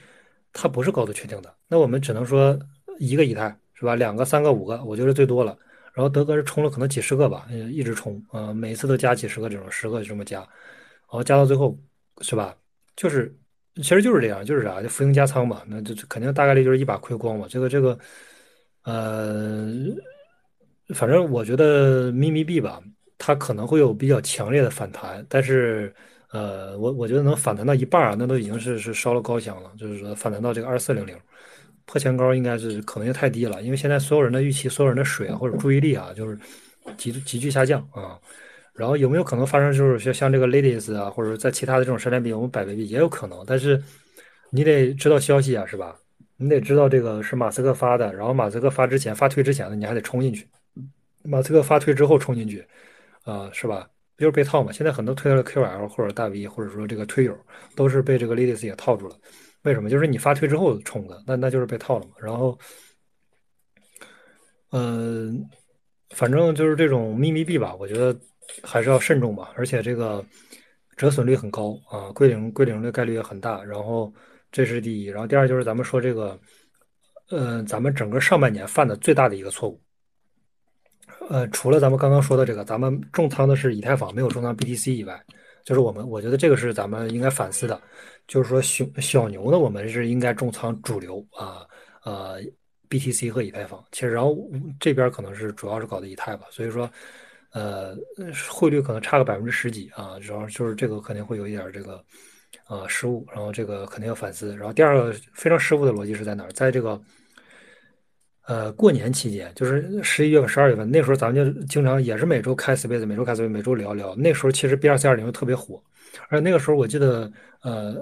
它不是高度确定的，那我们只能说一个以太是吧？两个、三个、五个，我觉得最多了。然后德哥是充了可能几十个吧，一直充，呃，每次都加几十个这种，十个就这么加，然后加到最后是吧？就是，其实就是这样，就是啥？就浮盈加仓嘛，那就肯定大概率就是一把亏光嘛。这个这个，呃，反正我觉得咪咪币吧。它可能会有比较强烈的反弹，但是，呃，我我觉得能反弹到一半儿啊，那都已经是是烧了高香了。就是说，反弹到这个二四零零破前高，应该是可能性太低了，因为现在所有人的预期、所有人的水啊或者注意力啊，就是急急剧下降啊。然后有没有可能发生，就是像像这个 Ladies 啊，或者在其他的这种山寨币，我们百倍币也有可能，但是你得知道消息啊，是吧？你得知道这个是马斯克发的，然后马斯克发之前发推之前呢，你还得冲进去；马斯克发推之后冲进去。啊，是吧？就是被套嘛。现在很多推了 QL 或者大 V，或者说这个推友，都是被这个 Ladies 也套住了。为什么？就是你发推之后冲的，那那就是被套了嘛。然后，嗯，反正就是这种秘密币吧，我觉得还是要慎重吧。而且这个折损率很高啊，归零归零的概率也很大。然后这是第一。然后第二就是咱们说这个，嗯，咱们整个上半年犯的最大的一个错误。呃，除了咱们刚刚说的这个，咱们重仓的是以太坊，没有重仓 BTC 以外，就是我们，我觉得这个是咱们应该反思的。就是说，小小牛呢，我们是应该重仓主流啊，呃，BTC 和以太坊。其实，然后这边可能是主要是搞的以太吧，所以说，呃，汇率可能差个百分之十几啊，然后就是这个肯定会有一点这个呃失误，然后这个肯定要反思。然后第二个非常失误的逻辑是在哪？在这个。呃，过年期间就是十一月份、十二月份，那时候咱们就经常也是每周开 space，每周开 space，每周聊聊。那时候其实 B 二 C 二零特别火，而那个时候我记得，呃，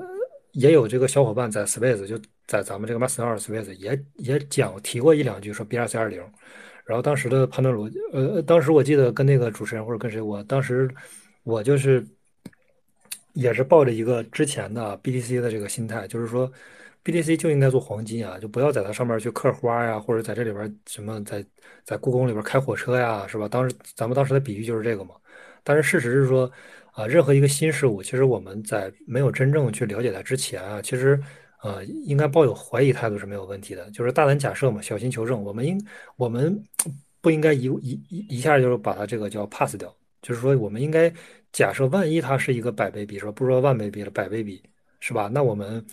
也有这个小伙伴在 space，就在咱们这个 master space 也也讲提过一两句，说 B 二 C 二零。然后当时的判断逻辑，呃，当时我记得跟那个主持人或者跟谁，我当时我就是也是抱着一个之前的 BTC 的这个心态，就是说。BTC 就应该做黄金啊，就不要在它上面去刻花呀，或者在这里边什么在在故宫里边开火车呀，是吧？当时咱们当时的比喻就是这个嘛。但是事实是说，啊，任何一个新事物，其实我们在没有真正去了解它之前啊，其实呃应该抱有怀疑态度是没有问题的，就是大胆假设嘛，小心求证。我们应我们 不应该一一一一下就是把它这个叫 pass 掉，就是说我们应该假设万一它是一个百倍比，说不说万倍比了，百倍比是吧？那我们。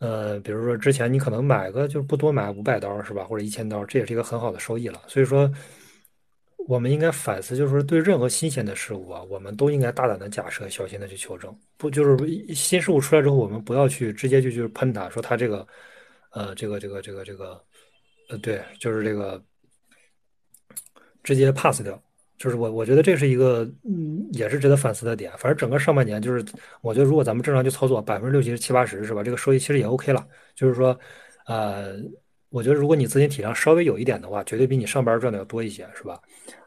呃，比如说之前你可能买个就是不多买五百刀是吧，或者一千刀，这也是一个很好的收益了。所以说，我们应该反思，就是说对任何新鲜的事物啊，我们都应该大胆的假设，小心的去求证。不就是新事物出来之后，我们不要去直接就就是喷它，说它这个，呃，这个这个这个这个，呃，对，就是这个直接 pass 掉。就是我我觉得这是一个，嗯，也是值得反思的点。反正整个上半年，就是我觉得如果咱们正常去操作，百分之六七十七八十是吧？这个收益其实也 OK 了。就是说，呃，我觉得如果你资金体量稍微有一点的话，绝对比你上班赚的要多一些，是吧？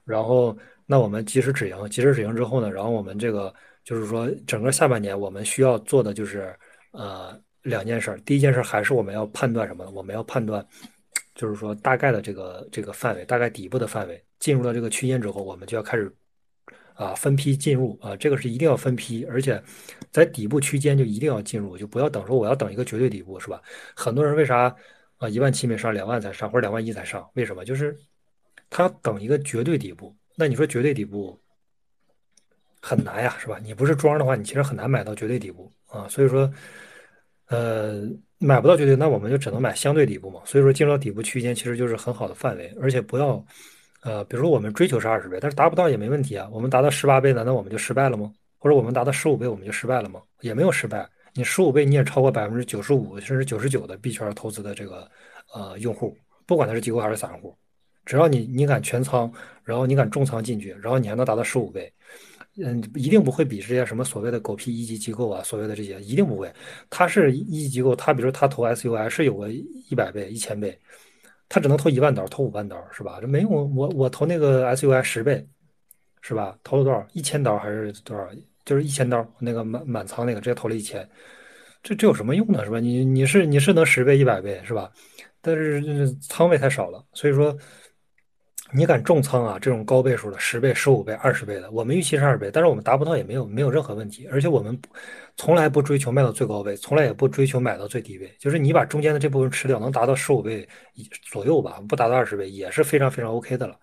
然后，那我们及时止盈，及时止盈之后呢，然后我们这个就是说，整个下半年我们需要做的就是呃两件事。第一件事还是我们要判断什么？我们要判断，就是说大概的这个这个范围，大概底部的范围。进入了这个区间之后，我们就要开始啊分批进入啊，这个是一定要分批，而且在底部区间就一定要进入，就不要等说我要等一个绝对底部，是吧？很多人为啥啊一万七没上，两万才上，或者两万一才上？为什么？就是他要等一个绝对底部。那你说绝对底部很难呀，是吧？你不是庄的话，你其实很难买到绝对底部啊。所以说，呃，买不到绝对，那我们就只能买相对底部嘛。所以说，进入到底部区间其实就是很好的范围，而且不要。呃，比如说我们追求是二十倍，但是达不到也没问题啊。我们达到十八倍，难道我们就失败了吗？或者我们达到十五倍，我们就失败了吗？也没有失败。你十五倍，你也超过百分之九十五甚至九十九的币圈投资的这个呃用户，不管他是机构还是散户，只要你你敢全仓，然后你敢重仓进去，然后你还能达到十五倍，嗯，一定不会比这些什么所谓的狗屁一级机构啊，所谓的这些一定不会。他是一级机构，他比如他投 SUI 是有个一百倍、一千倍。他只能投一万刀，投五万刀是吧？这没用，我我投那个 SUI 十倍，是吧？投了多少？一千刀还是多少？就是一千刀，那个满满仓那个直接投了一千，这这有什么用呢？是吧？你你是你是能十倍一百倍是吧？但是仓位太少了，所以说。你敢重仓啊？这种高倍数的十倍、十五倍、二十倍的，我们预期是二倍，但是我们达不到也没有没有任何问题。而且我们从来不追求卖到最高倍，从来也不追求买到最低倍。就是你把中间的这部分吃掉，能达到十五倍左右吧，不达到二十倍也是非常非常 OK 的了。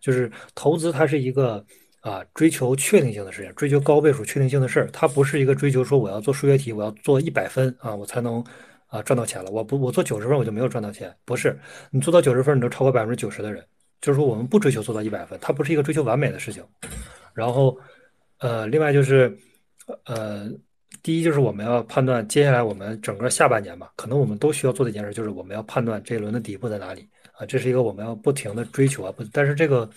就是投资它是一个啊追求确定性的事情，追求高倍数确定性的事儿，它不是一个追求说我要做数学题，我要做一百分啊，我才能啊赚到钱了。我不我做九十分我就没有赚到钱，不是你做到九十分，你都超过百分之九十的人。就是说，我们不追求做到一百分，它不是一个追求完美的事情。然后，呃，另外就是，呃，第一就是我们要判断接下来我们整个下半年吧，可能我们都需要做的一件事，就是我们要判断这一轮的底部在哪里啊，这是一个我们要不停的追求啊。不，但是这个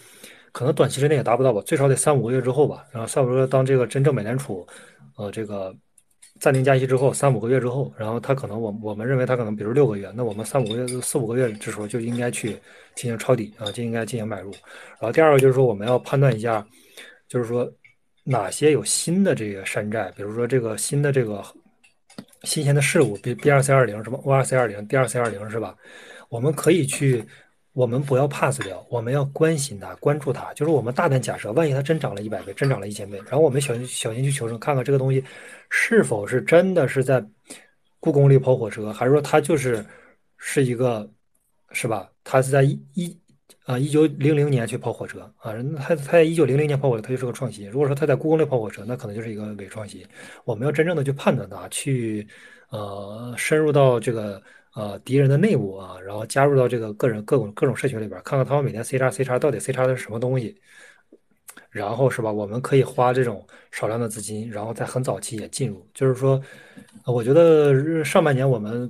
可能短期之内也达不到吧，最少得三五个月之后吧。然后三五个月当这个真正美联储，呃，这个。暂停加息之后三五个月之后，然后它可能我我们认为它可能比如六个月，那我们三五个月四五个月这时候就应该去进行抄底啊，就应该进行买入。然后第二个就是说我们要判断一下，就是说哪些有新的这个山寨，比如说这个新的这个新鲜的事物，比 B 二 C 二零什么 O 二 C 二零 D 二 C 二零是吧？我们可以去。我们不要 pass 掉，我们要关心它，关注它。就是我们大胆假设，万一它真涨了一百倍，真涨了一千倍，然后我们小心小心去求证，看看这个东西是否是真的是在故宫里跑火车，还是说它就是是一个，是吧？它是在一一啊一九零零年去跑火车啊，他他在一九零零年跑火车，他就是个创新。如果说他在故宫里跑火车，那可能就是一个伪创新。我们要真正的去判断它，去呃深入到这个。呃，敌人的内部啊，然后加入到这个个人各种各种社群里边，看看他们每天 C 叉 C 叉到底 C 叉的是什么东西，然后是吧？我们可以花这种少量的资金，然后在很早期也进入。就是说，我觉得上半年我们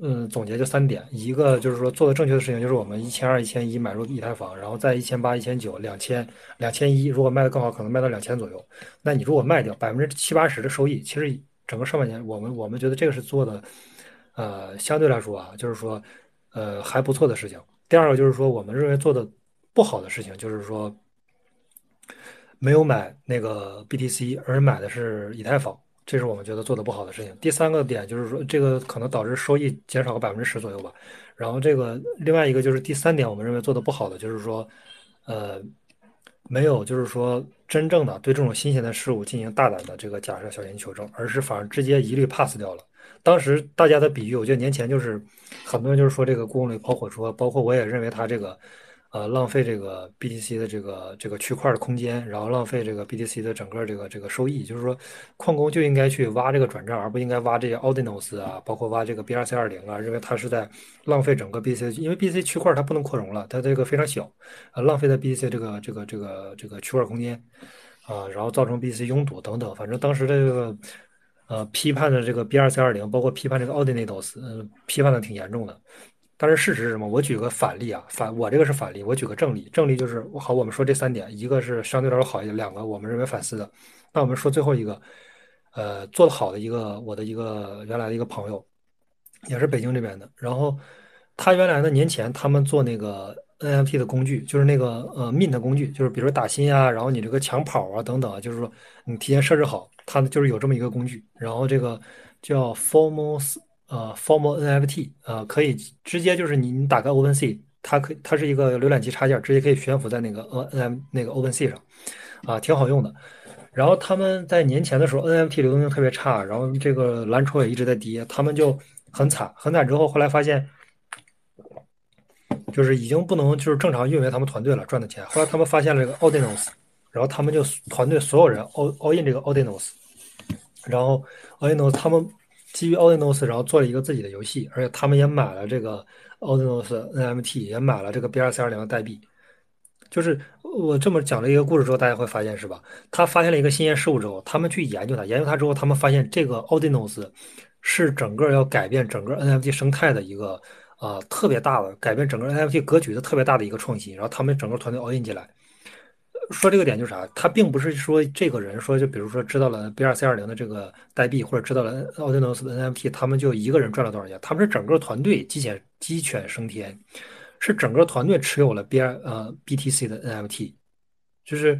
嗯总结就三点，一个就是说做的正确的事情，就是我们一千二、一千一买入以太坊，然后在一千八、一千九、两千、两千一，如果卖的更好，可能卖到两千左右。那你如果卖掉百分之七八十的收益，其实整个上半年我们我们觉得这个是做的。呃，相对来说啊，就是说，呃，还不错的事情。第二个就是说，我们认为做的不好的事情，就是说，没有买那个 BTC，而买的是以太坊，这是我们觉得做的不好的事情。第三个点就是说，这个可能导致收益减少个百分之十左右吧。然后这个另外一个就是第三点，我们认为做的不好的就是说，呃，没有就是说真正的对这种新鲜的事物进行大胆的这个假设、小心求证，而是反而直接一律 pass 掉了。当时大家的比喻，我觉得年前就是很多人就是说这个故宫里跑火车，包括我也认为他这个，呃，浪费这个 BTC 的这个这个区块的空间，然后浪费这个 BTC 的整个这个这个收益。就是说，矿工就应该去挖这个转账，而不应该挖这些 Ordinals 啊，包括挖这个 BRC 二零啊，认为它是在浪费整个 BC，因为 BC 区块它不能扩容了，它这个非常小，啊，浪费在 BTC 这个这个这个这个区块空间，啊，然后造成 BC 拥堵等等。反正当时的这个呃批判的这个 BRC 二零，包括批判这个 Ordinals，嗯，批判的挺严重的。但是事实是什么？我举个反例啊，反我这个是反例，我举个正例。正例就是好，我们说这三点，一个是相对来说好一点，两个我们认为反思的。那我们说最后一个，呃，做的好的一个，我的一个原来的一个朋友，也是北京这边的。然后他原来呢，年前他们做那个 NFT 的工具，就是那个呃 Mint 工具，就是比如打新啊，然后你这个抢跑啊等等啊，就是说你提前设置好，它就是有这么一个工具。然后这个叫 Formos。呃，Formal NFT，呃，可以直接就是你你打开 OpenSea，它可它是一个浏览器插件，直接可以悬浮在那个呃 N 那个 OpenSea 上，啊，挺好用的。然后他们在年前的时候 NFT 流动性特别差，然后这个蓝筹也一直在跌，他们就很惨，很惨。之后后来发现，就是已经不能就是正常运维他们团队了赚的钱。后来他们发现了这个 Audinos，然后他们就团队所有人 all all in 这个 Audinos，然后 Audinos 他们。基于 Audinos，然后做了一个自己的游戏，而且他们也买了这个 Audinos NFT，也买了这个 BRC 二零的代币。就是我这么讲了一个故事之后，大家会发现是吧？他发现了一个新鲜事物之后，他们去研究它，研究它之后，他们发现这个 Audinos 是整个要改变整个 NFT 生态的一个啊特别大的改变整个 NFT 格局的特别大的一个创新。然后他们整个团队 all in 进来。说这个点就是啥？他并不是说这个人说，就比如说知道了 B 二 C 二零的这个代币，或者知道了奥迪诺斯的 NFT，他们就一个人赚了多少钱？他们是整个团队鸡犬鸡犬升天，是整个团队持有了 B 二呃 BTC 的 NFT，就是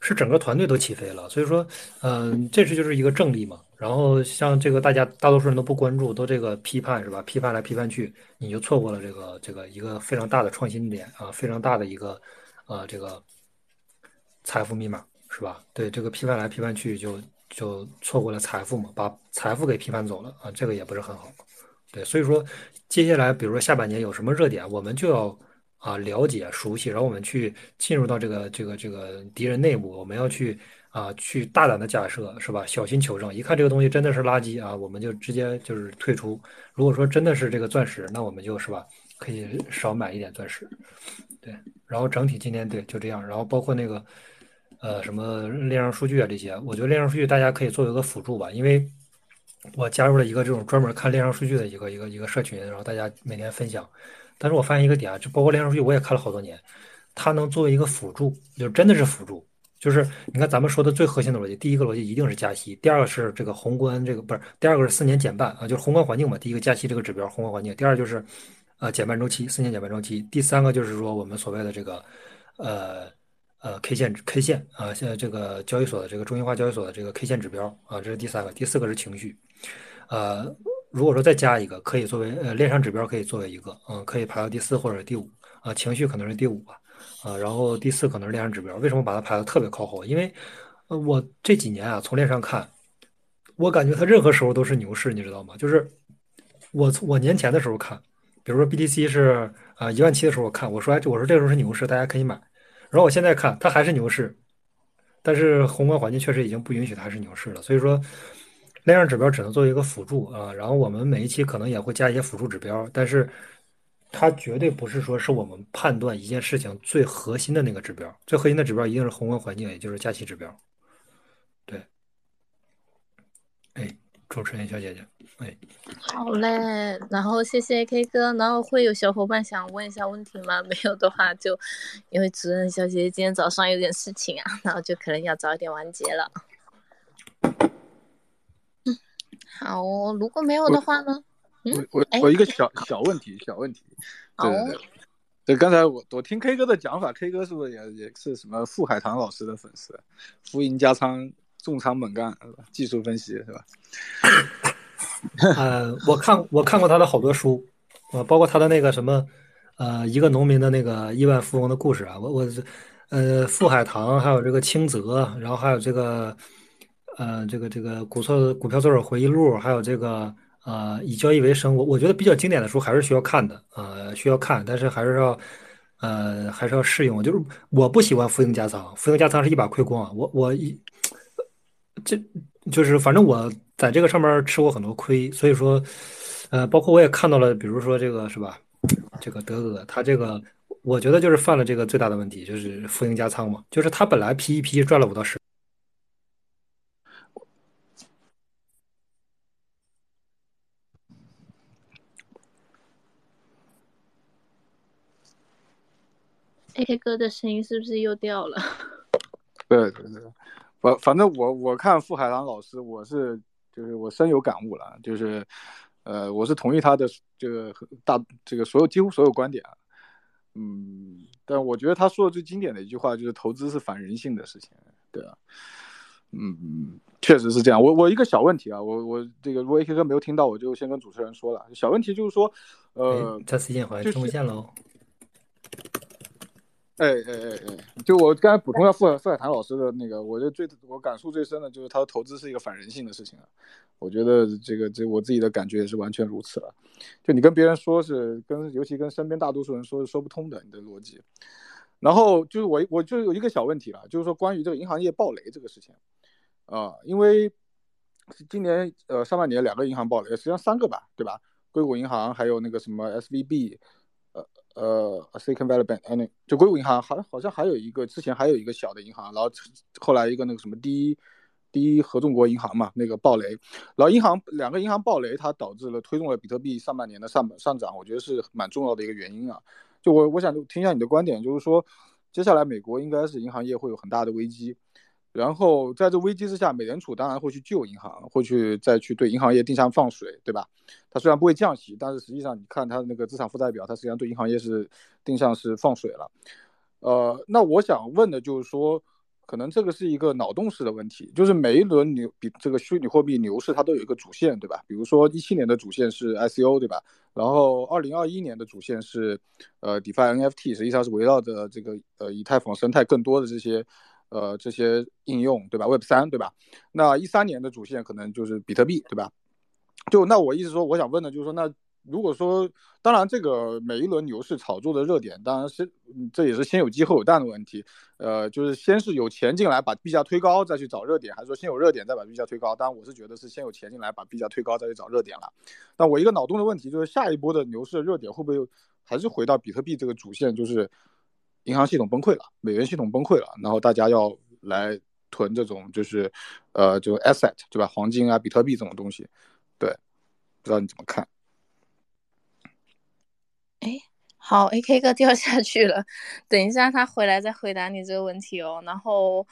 是整个团队都起飞了。所以说，嗯，这是就是一个正例嘛。然后像这个大家大多数人都不关注，都这个批判是吧？批判来批判去，你就错过了这个这个一个非常大的创新点啊，非常大的一个呃这个。财富密码是吧？对这个批判来批判去，就就错过了财富嘛，把财富给批判走了啊，这个也不是很好。对，所以说接下来，比如说下半年有什么热点，我们就要啊了解、熟悉，然后我们去进入到这个这个这个敌人内部，我们要去啊去大胆的假设是吧？小心求证，一看这个东西真的是垃圾啊，我们就直接就是退出。如果说真的是这个钻石，那我们就是吧可以少买一点钻石。对，然后整体今天对就这样，然后包括那个。呃，什么链上数据啊这些，我觉得链上数据大家可以作为一个辅助吧，因为我加入了一个这种专门看链上数据的一个一个一个社群，然后大家每天分享。但是我发现一个点啊，就包括链上数据，我也看了好多年，它能作为一个辅助，就真的是辅助。就是你看咱们说的最核心的逻辑，第一个逻辑一定是加息，第二个是这个宏观这个不是，第二个是四年减半啊，就是宏观环境嘛。第一个加息这个指标宏观环境，第二就是呃减半周期，四年减半周期，第三个就是说我们所谓的这个呃。呃，K 线 K 线啊，现在这个交易所的这个中心化交易所的这个 K 线指标啊，这是第三个，第四个是情绪。呃，如果说再加一个，可以作为呃链上指标，可以作为一个，嗯，可以排到第四或者第五啊，情绪可能是第五吧，啊，然后第四可能是链上指标。为什么把它排的特别靠后？因为呃，我这几年啊，从链上看，我感觉它任何时候都是牛市，你知道吗？就是我我年前的时候看，比如说 BTC 是啊一万七的时候我看，我说哎，我说这时候是牛市，大家可以买。然后我现在看它还是牛市，但是宏观环境确实已经不允许它是牛市了。所以说，那样指标只能作为一个辅助啊。然后我们每一期可能也会加一些辅助指标，但是它绝对不是说是我们判断一件事情最核心的那个指标。最核心的指标一定是宏观环境，也就是加息指标。对，哎。主持人小姐姐，哎，好嘞，然后谢谢 K 哥，然后会有小伙伴想问一下问题吗？没有的话，就因为主任小姐姐今天早上有点事情啊，然后就可能要早一点完结了。嗯，好，如果没有的话呢？嗯，我我一个小小问题，小问题，对对对，对，刚才我我听 K 哥的讲法，K 哥是不是也也是什么傅海棠老师的粉丝？浮盈加仓。重仓猛干？技术分析是吧？呃，我看我看过他的好多书，呃，包括他的那个什么，呃，一个农民的那个亿万富翁的故事啊，我我呃，富海棠，还有这个清泽，然后还有这个呃，这个这个股票股票作者回忆录，还有这个呃，以交易为生，我我觉得比较经典的书还是需要看的，呃，需要看，但是还是要呃，还是要适应。就是我不喜欢浮盈加仓，浮盈加仓是一把亏光啊。我我一这就是反正我在这个上面吃过很多亏，所以说，呃，包括我也看到了，比如说这个是吧？这个德哥他这个，我觉得就是犯了这个最大的问题，就是浮盈加仓嘛，就是他本来 P 一 P 赚了五到十。A K 哥的声音是不是又掉了？对 对对，反反正我我看傅海棠老师，我是就是我深有感悟了，就是呃，我是同意他的这个大这个所有几乎所有观点啊，嗯，但我觉得他说的最经典的一句话就是投资是反人性的事情，对啊，嗯，确实是这样。我我一个小问题啊，我我这个如果 A K 哥没有听到，我就先跟主持人说了，小问题就是说，呃，再次见好像听不见喽。哎哎哎哎，就我刚才补充一下傅傅海棠老师的那个，我觉得最我感触最深的就是他的投资是一个反人性的事情啊。我觉得这个这我自己的感觉也是完全如此了。就你跟别人说是跟，尤其跟身边大多数人说是说不通的，你的逻辑。然后就是我我就有一个小问题了，就是说关于这个银行业暴雷这个事情啊，因为今年呃上半年两个银行暴雷，实际上三个吧，对吧？硅谷银行还有那个什么 SVB。呃，Silicon Valley Bank，哎，那就硅谷银行，好像，好像还有一个，之前还有一个小的银行，然后后来一个那个什么第一第一合众国银行嘛，那个暴雷，然后银行两个银行暴雷，它导致了推动了比特币上半年的上上涨，我觉得是蛮重要的一个原因啊。就我我想听一下你的观点，就是说接下来美国应该是银行业会有很大的危机。然后在这危机之下，美联储当然会去救银行，会去再去对银行业定向放水，对吧？它虽然不会降息，但是实际上你看它的那个资产负债表，它实际上对银行业是定向是放水了。呃，那我想问的就是说，可能这个是一个脑洞式的问题，就是每一轮牛比这个虚拟货币牛市它都有一个主线，对吧？比如说一七年的主线是 ICO，对吧？然后二零二一年的主线是呃 DeFi NFT，实际上是围绕着这个呃以太坊生态更多的这些。呃，这些应用对吧？Web 三对吧？那一三年的主线可能就是比特币对吧？就那我意思说，我想问的就是说，那如果说，当然这个每一轮牛市炒作的热点，当然是这也是先有鸡后有蛋的问题。呃，就是先是有钱进来把币价推高，再去找热点，还是说先有热点再把币价推高？当然我是觉得是先有钱进来把币价推高，再去找热点了。但我一个脑洞的问题就是，下一波的牛市热点会不会还是回到比特币这个主线？就是。银行系统崩溃了，美元系统崩溃了，然后大家要来囤这种就是，呃，就 asset 对吧？黄金啊、比特币这种东西，对，不知道你怎么看？哎，好，AK 哥掉下去了，等一下他回来再回答你这个问题哦，然后。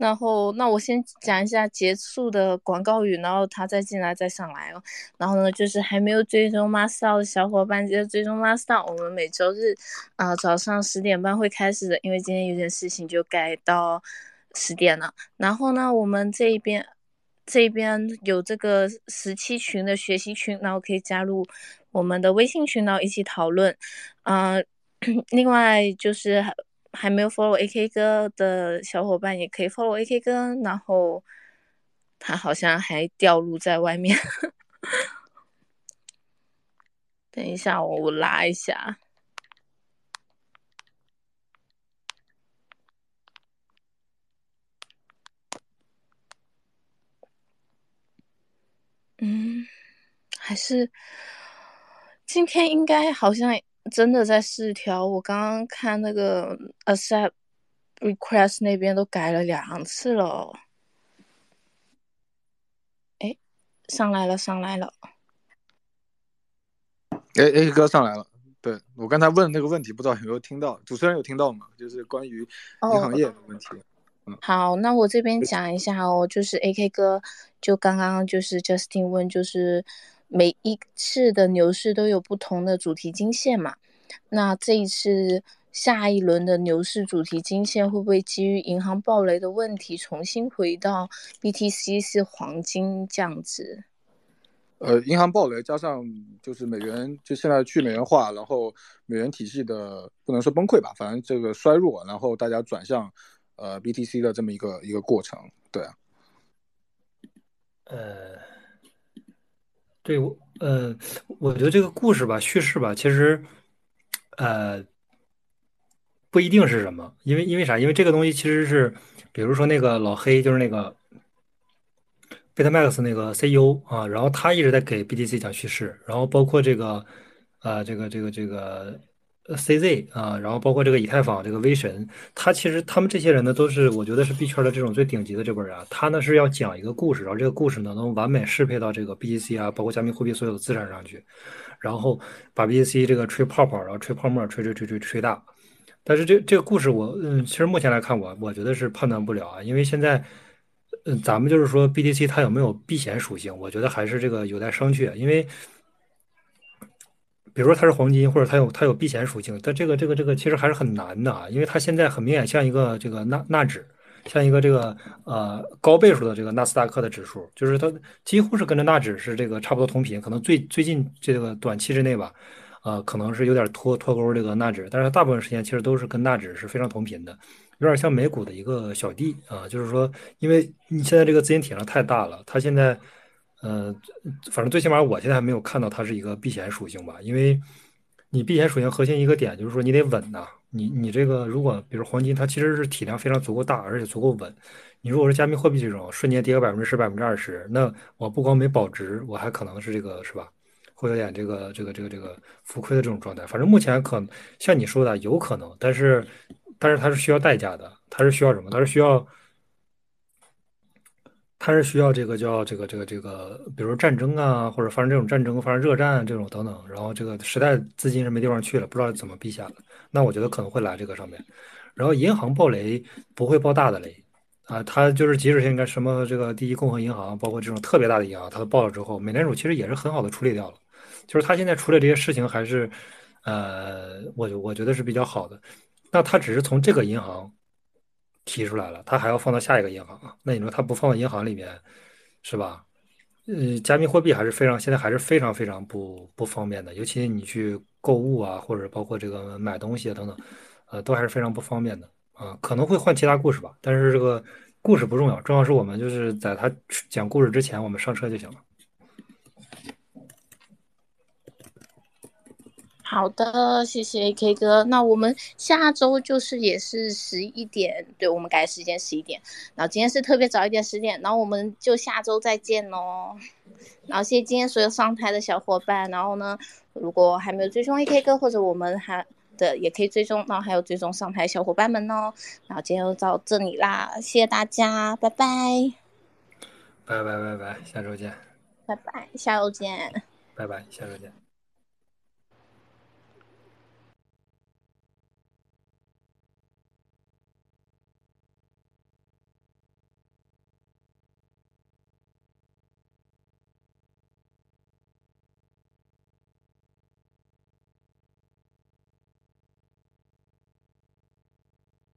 然后，那我先讲一下结束的广告语，然后他再进来再上来哦。然后呢，就是还没有追踪 Master 的小伙伴，记得追踪 Master。我们每周日啊早上十点半会开始的，因为今天有点事情就改到十点了。然后呢，我们这一边这边有这个十七群的学习群，然后可以加入我们的微信群，然后一起讨论。嗯，另外就是。还没有 follow AK 哥的小伙伴也可以 follow AK 哥，然后他好像还掉入在外面。等一下，我我拉一下。嗯，还是今天应该好像。真的在试调，我刚刚看那个 accept request 那边都改了两次了。哎，上来了，上来了。哎，A 哥上来了。对我刚才问那个问题，不知道有没有听到？主持人有听到吗？就是关于银行业的问题。嗯，好，那我这边讲一下哦，就是 AK 哥，就刚刚就是 Justin 问，就是。每一次的牛市都有不同的主题金线嘛？那这一次下一轮的牛市主题金线会不会基于银行暴雷的问题重新回到 BTC 是黄金这样子？呃，银行暴雷加上就是美元就现在去美元化，然后美元体系的不能说崩溃吧，反正这个衰弱，然后大家转向呃 BTC 的这么一个一个过程，对啊，呃。对我，呃，我觉得这个故事吧，叙事吧，其实，呃，不一定是什么，因为因为啥？因为这个东西其实是，比如说那个老黑，就是那个贝塔 Max 那个 CEO 啊，然后他一直在给 BTC 讲叙事，然后包括这个，呃，这个这个这个 CZ 啊，然后包括这个以太坊这个威神，他其实他们这些人呢，都是我觉得是币圈的这种最顶级的这波人啊。他呢是要讲一个故事，然后这个故事呢能完美适配到这个 BTC 啊，包括加密货币所有的资产上去，然后把 BTC 这个吹泡泡，然后吹泡沫，吹吹吹吹吹大。但是这这个故事我嗯，其实目前来看我我觉得是判断不了啊，因为现在嗯，咱们就是说 BTC 它有没有避险属性，我觉得还是这个有待商榷。因为比如说它是黄金，或者它有它有避险属性，但这个这个这个其实还是很难的啊，因为它现在很明显像一个这个纳纳指，像一个这个呃高倍数的这个纳斯达克的指数，就是它几乎是跟着纳指是这个差不多同频，可能最最近这个短期之内吧。啊，可能是有点脱脱钩这个纳指，但是大部分时间其实都是跟纳指是非常同频的，有点像美股的一个小弟啊。就是说，因为你现在这个资金体量太大了，它现在，呃，反正最起码我现在还没有看到它是一个避险属性吧。因为你避险属性核心一个点就是说你得稳呐，你你这个如果比如黄金，它其实是体量非常足够大，而且足够稳。你如果是加密货币这种瞬间跌个百分之十、百分之二十，那我不光没保值，我还可能是这个是吧？会有点这个这个这个这个浮亏的这种状态，反正目前可像你说的有可能，但是但是它是需要代价的，它是需要什么？它是需要它是需要这个叫这个这个这个，比如说战争啊，或者发生这种战争，发生热战这种等等，然后这个时代资金是没地方去了，不知道怎么避险了。那我觉得可能会来这个上面，然后银行爆雷不会爆大的雷。啊，它就是即使现在什么这个第一共和银行，包括这种特别大的银行，它爆了之后，美联储其实也是很好的处理掉了。就是它现在处理这些事情还是，呃，我我觉得是比较好的。那它只是从这个银行提出来了，他还要放到下一个银行啊？那你说他不放到银行里面，是吧？呃，加密货币还是非常现在还是非常非常不不方便的，尤其你去购物啊，或者包括这个买东西啊等等，呃，都还是非常不方便的啊。可能会换其他故事吧，但是这个故事不重要，重要是我们就是在他讲故事之前，我们上车就行了。好的，谢谢 A K 哥。那我们下周就是也是十一点，对我们改时间十一点。然后今天是特别早一点十点，然后我们就下周再见喽。然后谢谢今天所有上台的小伙伴。然后呢，如果还没有追踪 A K 哥或者我们还的也可以追踪，然后还有追踪上台小伙伴们哦。然后今天就到这里啦，谢谢大家，拜拜。拜拜拜拜，下周见。拜拜，下周见。拜拜，下周见。